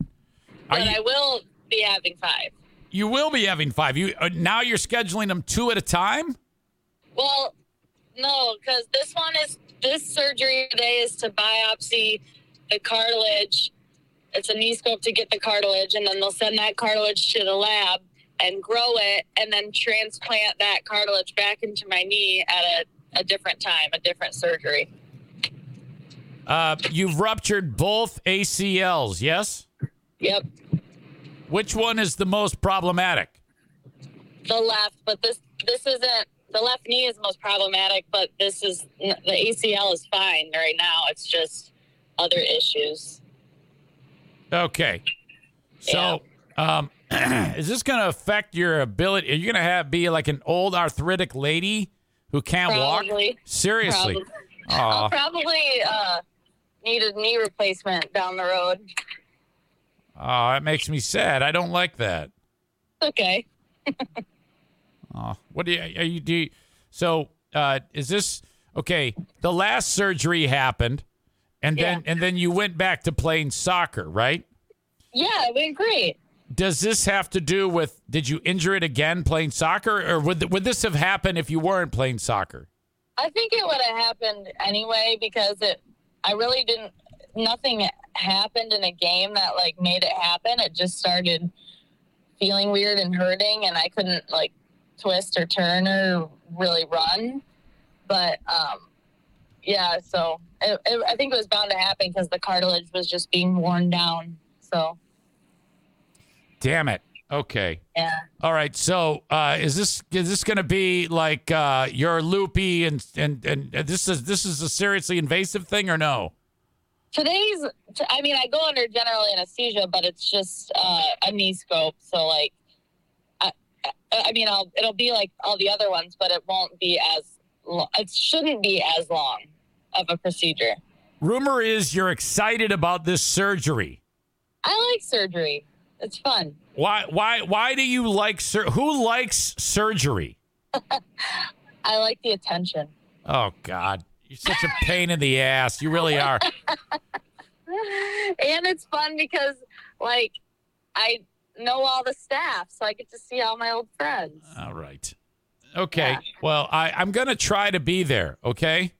But you, I will be having five. you will be having five. You uh, now you're scheduling them two at a time. Well, no, because this one is this surgery today is to biopsy the cartilage. It's a knee scope to get the cartilage, and then they'll send that cartilage to the lab and grow it, and then transplant that cartilage back into my knee at a, a different time, a different surgery. Uh, you've ruptured both ACLs. Yes. Yep, Which one is the most problematic? the left, but this this isn't the left knee is most problematic, but this is the ACL is fine right now. It's just other issues. Okay. So, um, *clears throat* is this going to affect your ability? Are you going to have be like an old arthritic lady who can't Probably. walk? Seriously. Probably. I'll probably uh, need a knee replacement down the road. Oh, that makes me sad. I don't like that. Okay. *laughs* Oh, what do you, are you do? you- so, uh, is this okay? The last surgery happened, and then and then you went back to playing soccer, right? Yeah, it went great. Does this have to do with? Did you injure it again playing soccer, or would would this have happened if you weren't playing soccer? I think it would have happened anyway because it. I really didn't. Nothing happened in a game that like made it happen. It just started feeling weird and hurting, and I couldn't like twist or turn or really run. But um, yeah, so it, it, I think it was bound to happen because the cartilage was just being worn down. So Damn it. Okay. yeah. All right. So, uh, is this is this going to be like uh, you're loopy and and and this is this is a seriously invasive thing or no? Today's, t- I mean, I go under general anesthesia, but it's just uh, a knee scope. So, like, I, mean, I'll, it'll be like all the other ones, but it won't be as, lo- it shouldn't be as long of a procedure. Rumor is you're excited about this surgery. I like surgery. It's fun. Why why why do you like sur- who likes surgery? *laughs* I like the attention. Oh God, you're such a pain in the ass. You really are. *laughs* and it's fun because, like, I know all the staff, so I get to see all my old friends. All right. Okay. Well, I I'm gonna try to be there. Okay.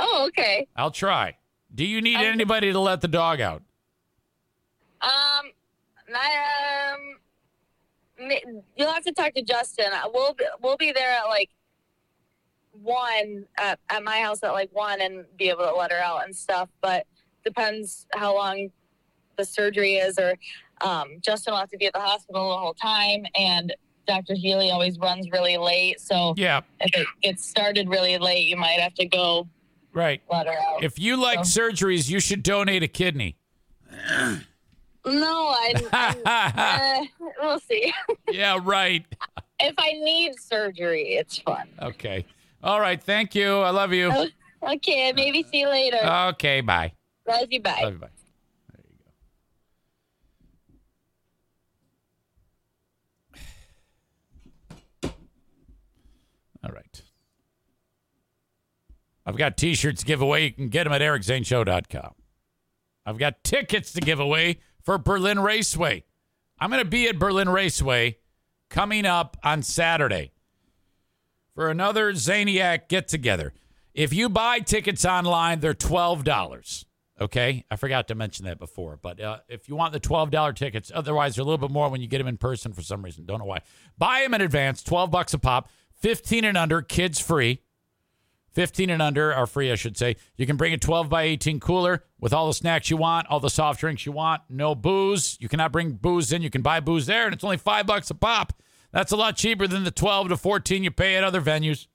Oh, okay. I'll try. Do you need anybody to let the dog out? Um, I, um, you'll have to talk to Justin. Uh, We'll be, we'll be there at like one at, at my house at like one and be able to let her out and stuff. But depends how long the surgery is, or um, Justin will have to be at the hospital the whole time, and Dr. Healy always runs really late. So Yeah. if it gets started really late, you might have to go Right. let her out. If you like surgeries, you should donate a kidney. no, I. uh, *laughs* we'll see. *laughs* Yeah. Right. if I need surgery, it's fun. Okay. All right. Thank you. I love you. Okay, maybe see you later. Okay. Bye. Love you. Bye. Love you. Bye. All right. I've got t-shirts to give away. You can get them at ericzaneshow.com. I've got tickets to give away for Berlin Raceway. I'm going to be at Berlin Raceway coming up on Saturday for another Zaniac get together. If you buy tickets online, they're $12. Okay. I forgot to mention that before. But uh, if you want the $12 tickets, otherwise they're a little bit more when you get them in person for some reason. Don't know why. Buy them in advance, 12 bucks a pop, 15 and under, kids free. 15 and under are free, I should say. You can bring a 12 by 18 cooler with all the snacks you want, all the soft drinks you want, no booze. You cannot bring booze in. You can buy booze there, and it's only five bucks a pop. That's a lot cheaper than the 12 to 14 you pay at other venues.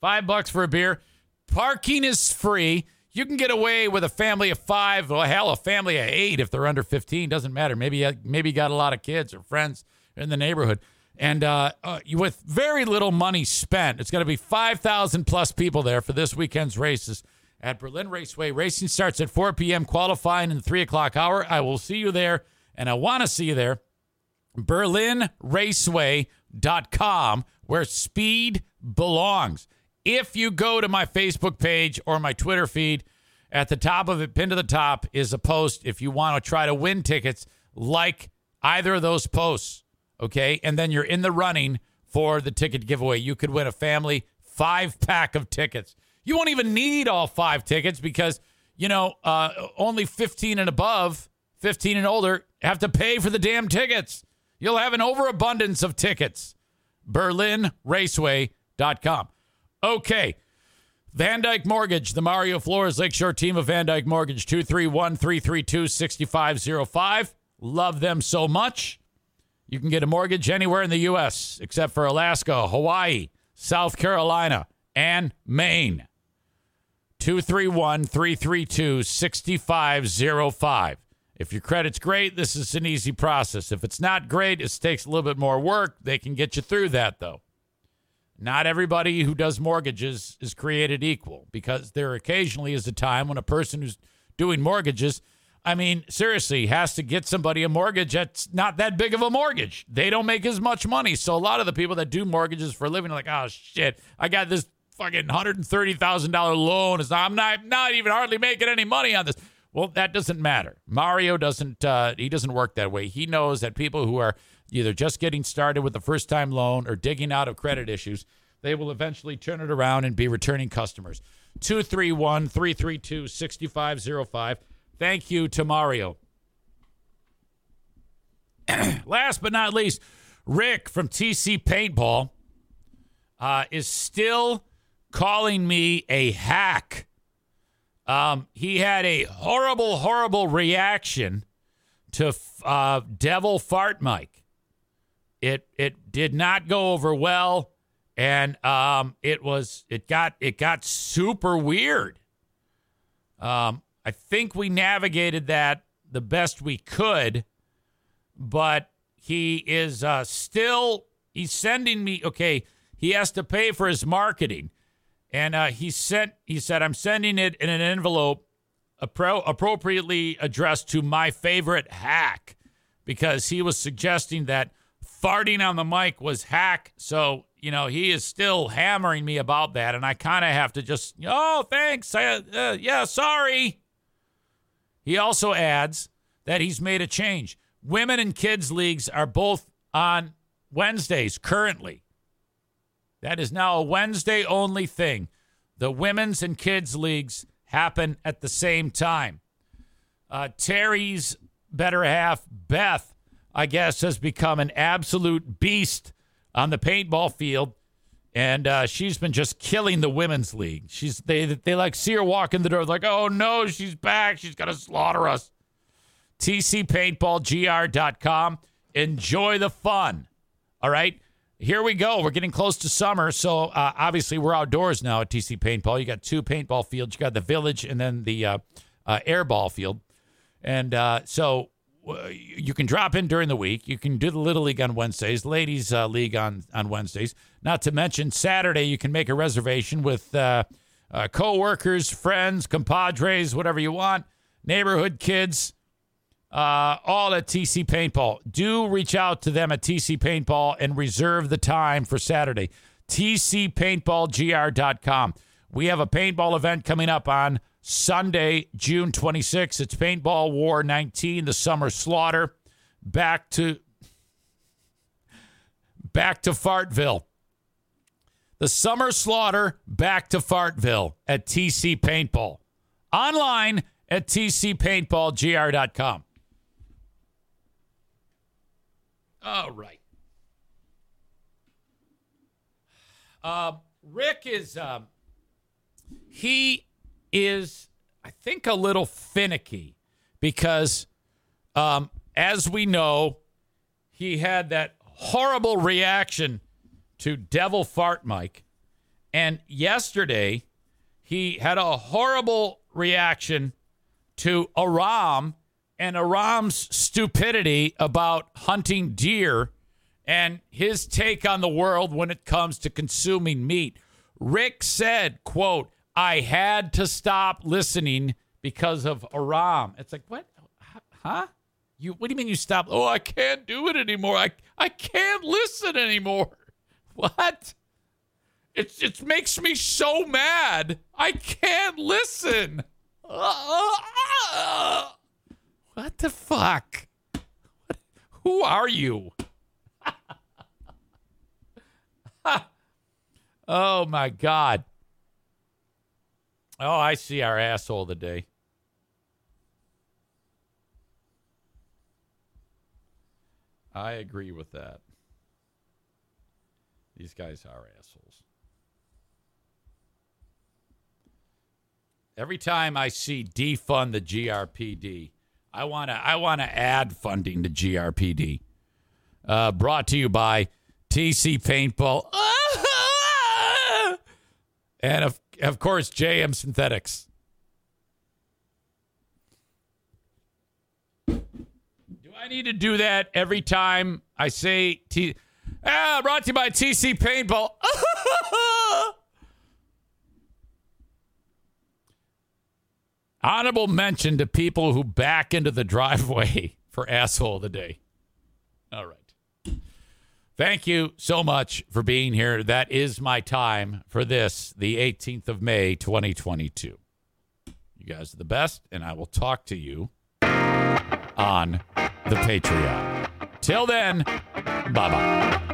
Five bucks for a beer. Parking is free. You can get away with a family of five, well, hell, a family of eight if they're under 15. Doesn't matter. Maybe maybe you got a lot of kids or friends in the neighborhood. And uh, uh, with very little money spent, it's going to be 5,000 plus people there for this weekend's races at Berlin Raceway. Racing starts at 4 p.m., qualifying in the 3 o'clock hour. I will see you there, and I want to see you there. BerlinRaceway.com, where speed belongs. If you go to my Facebook page or my Twitter feed, at the top of it, pinned to the top, is a post if you want to try to win tickets like either of those posts. Okay. And then you're in the running for the ticket giveaway. You could win a family five pack of tickets. You won't even need all five tickets because, you know, uh, only 15 and above, 15 and older, have to pay for the damn tickets. You'll have an overabundance of tickets. BerlinRaceway.com. Okay. VanDyk Mortgage, the Mario Flores Lakeshore team of VanDyk Mortgage, 231 332 6505. Love them so much. You can get a mortgage anywhere in the U.S. except for Alaska, Hawaii, South Carolina, and Maine. 231 332 6505. If your credit's great, this is an easy process. If it's not great, it takes a little bit more work. They can get you through that, though. Not everybody who does mortgages is created equal because there occasionally is a time when a person who's doing mortgages, I mean, seriously, has to get somebody a mortgage that's not that big of a mortgage. They don't make as much money. So a lot of the people that do mortgages for a living are like, oh, shit, I got this fucking $130,000 loan. It's not, I'm not, not even hardly making any money on this. Well, that doesn't matter. Mario doesn't, uh, he doesn't work that way. He knows that people who are either just getting started with the first time loan or digging out of credit issues, they will eventually turn it around and be returning customers. 231 332 6505. Thank you to Mario. *clears throat* Last but not least, Rick from TC Paintball uh, is still calling me a hack. Um, he had a horrible, horrible reaction to uh, Devil Fart Mike. It it did not go over well, and um, it was it got it got super weird. Um, I think we navigated that the best we could, but he is uh, still he's sending me okay. He has to pay for his marketing, and uh, he sent he said I'm sending it in an envelope appro- appropriately addressed to my favorite hack because he was suggesting that farting on the mic was hack. So, you know, he is still hammering me about that. And I kind of have to just, oh, thanks. I, uh, yeah, sorry. He also adds that he's made a change. Women and kids leagues are both on Wednesdays currently. That is now a Wednesday only thing. The women's and kids leagues happen at the same time. Uh, Terry's better half, Beth, I guess, has become an absolute beast on the paintball field. And uh, she's been just killing the women's league. She's they they like see her walk in the door like, oh no, she's back. She's gonna slaughter us. TCPaintballGR.com. Enjoy the fun. All right. Here we go. We're getting close to summer. So uh, obviously we're outdoors now at TC Paintball. You got two paintball fields. You got the village and then the uh, uh, airball field. And uh, so you can drop in during the week. You can do the Little League on Wednesdays, Ladies uh, League on, on Wednesdays. Not to mention Saturday, you can make a reservation with uh, uh, co-workers, friends, compadres, whatever you want, neighborhood kids, uh, all at TC Paintball. Do reach out to them at TC Paintball and reserve the time for Saturday. TC TCPaintballGR.com. We have a paintball event coming up on Sunday, June 26th. It's Paintball War 19, the Summer Slaughter. Back to back to Fartville. The Summer Slaughter back to Fartville at TC Paintball. Online at tcpaintballgr.com. All right. Uh, Rick is um, he is I think a little finicky because um, as we know, he had that horrible reaction to Devil Fart Mike, and yesterday he had a horrible reaction to Aram and Aram's stupidity about hunting deer and his take on the world when it comes to consuming meat. Rick said, quote, I had to stop listening because of Aram. It's like, what? Huh? You what do you mean you stopped? Oh, I can't do it anymore. I I can't listen anymore. *laughs* What? It it makes me so mad. I can't listen. *laughs* What the fuck? What, who are you? *laughs* oh my god. Oh, I see our asshole today. I agree with that. These guys are assholes. Every time I see defund the GRPD, I want to I want to add funding to GRPD. Uh, brought to you by TC Paintball *laughs* and of of course JM Synthetics. Do I need to do that every time I say T? Ah, brought to you by TC Paintball. *laughs* Honorable mention to people who back into the driveway *laughs* for asshole of the day. All right. Thank you so much for being here. That is my time for this, the 18th of May, 2022. You guys are the best, and I will talk to you on the Patreon. Till then, bye bye.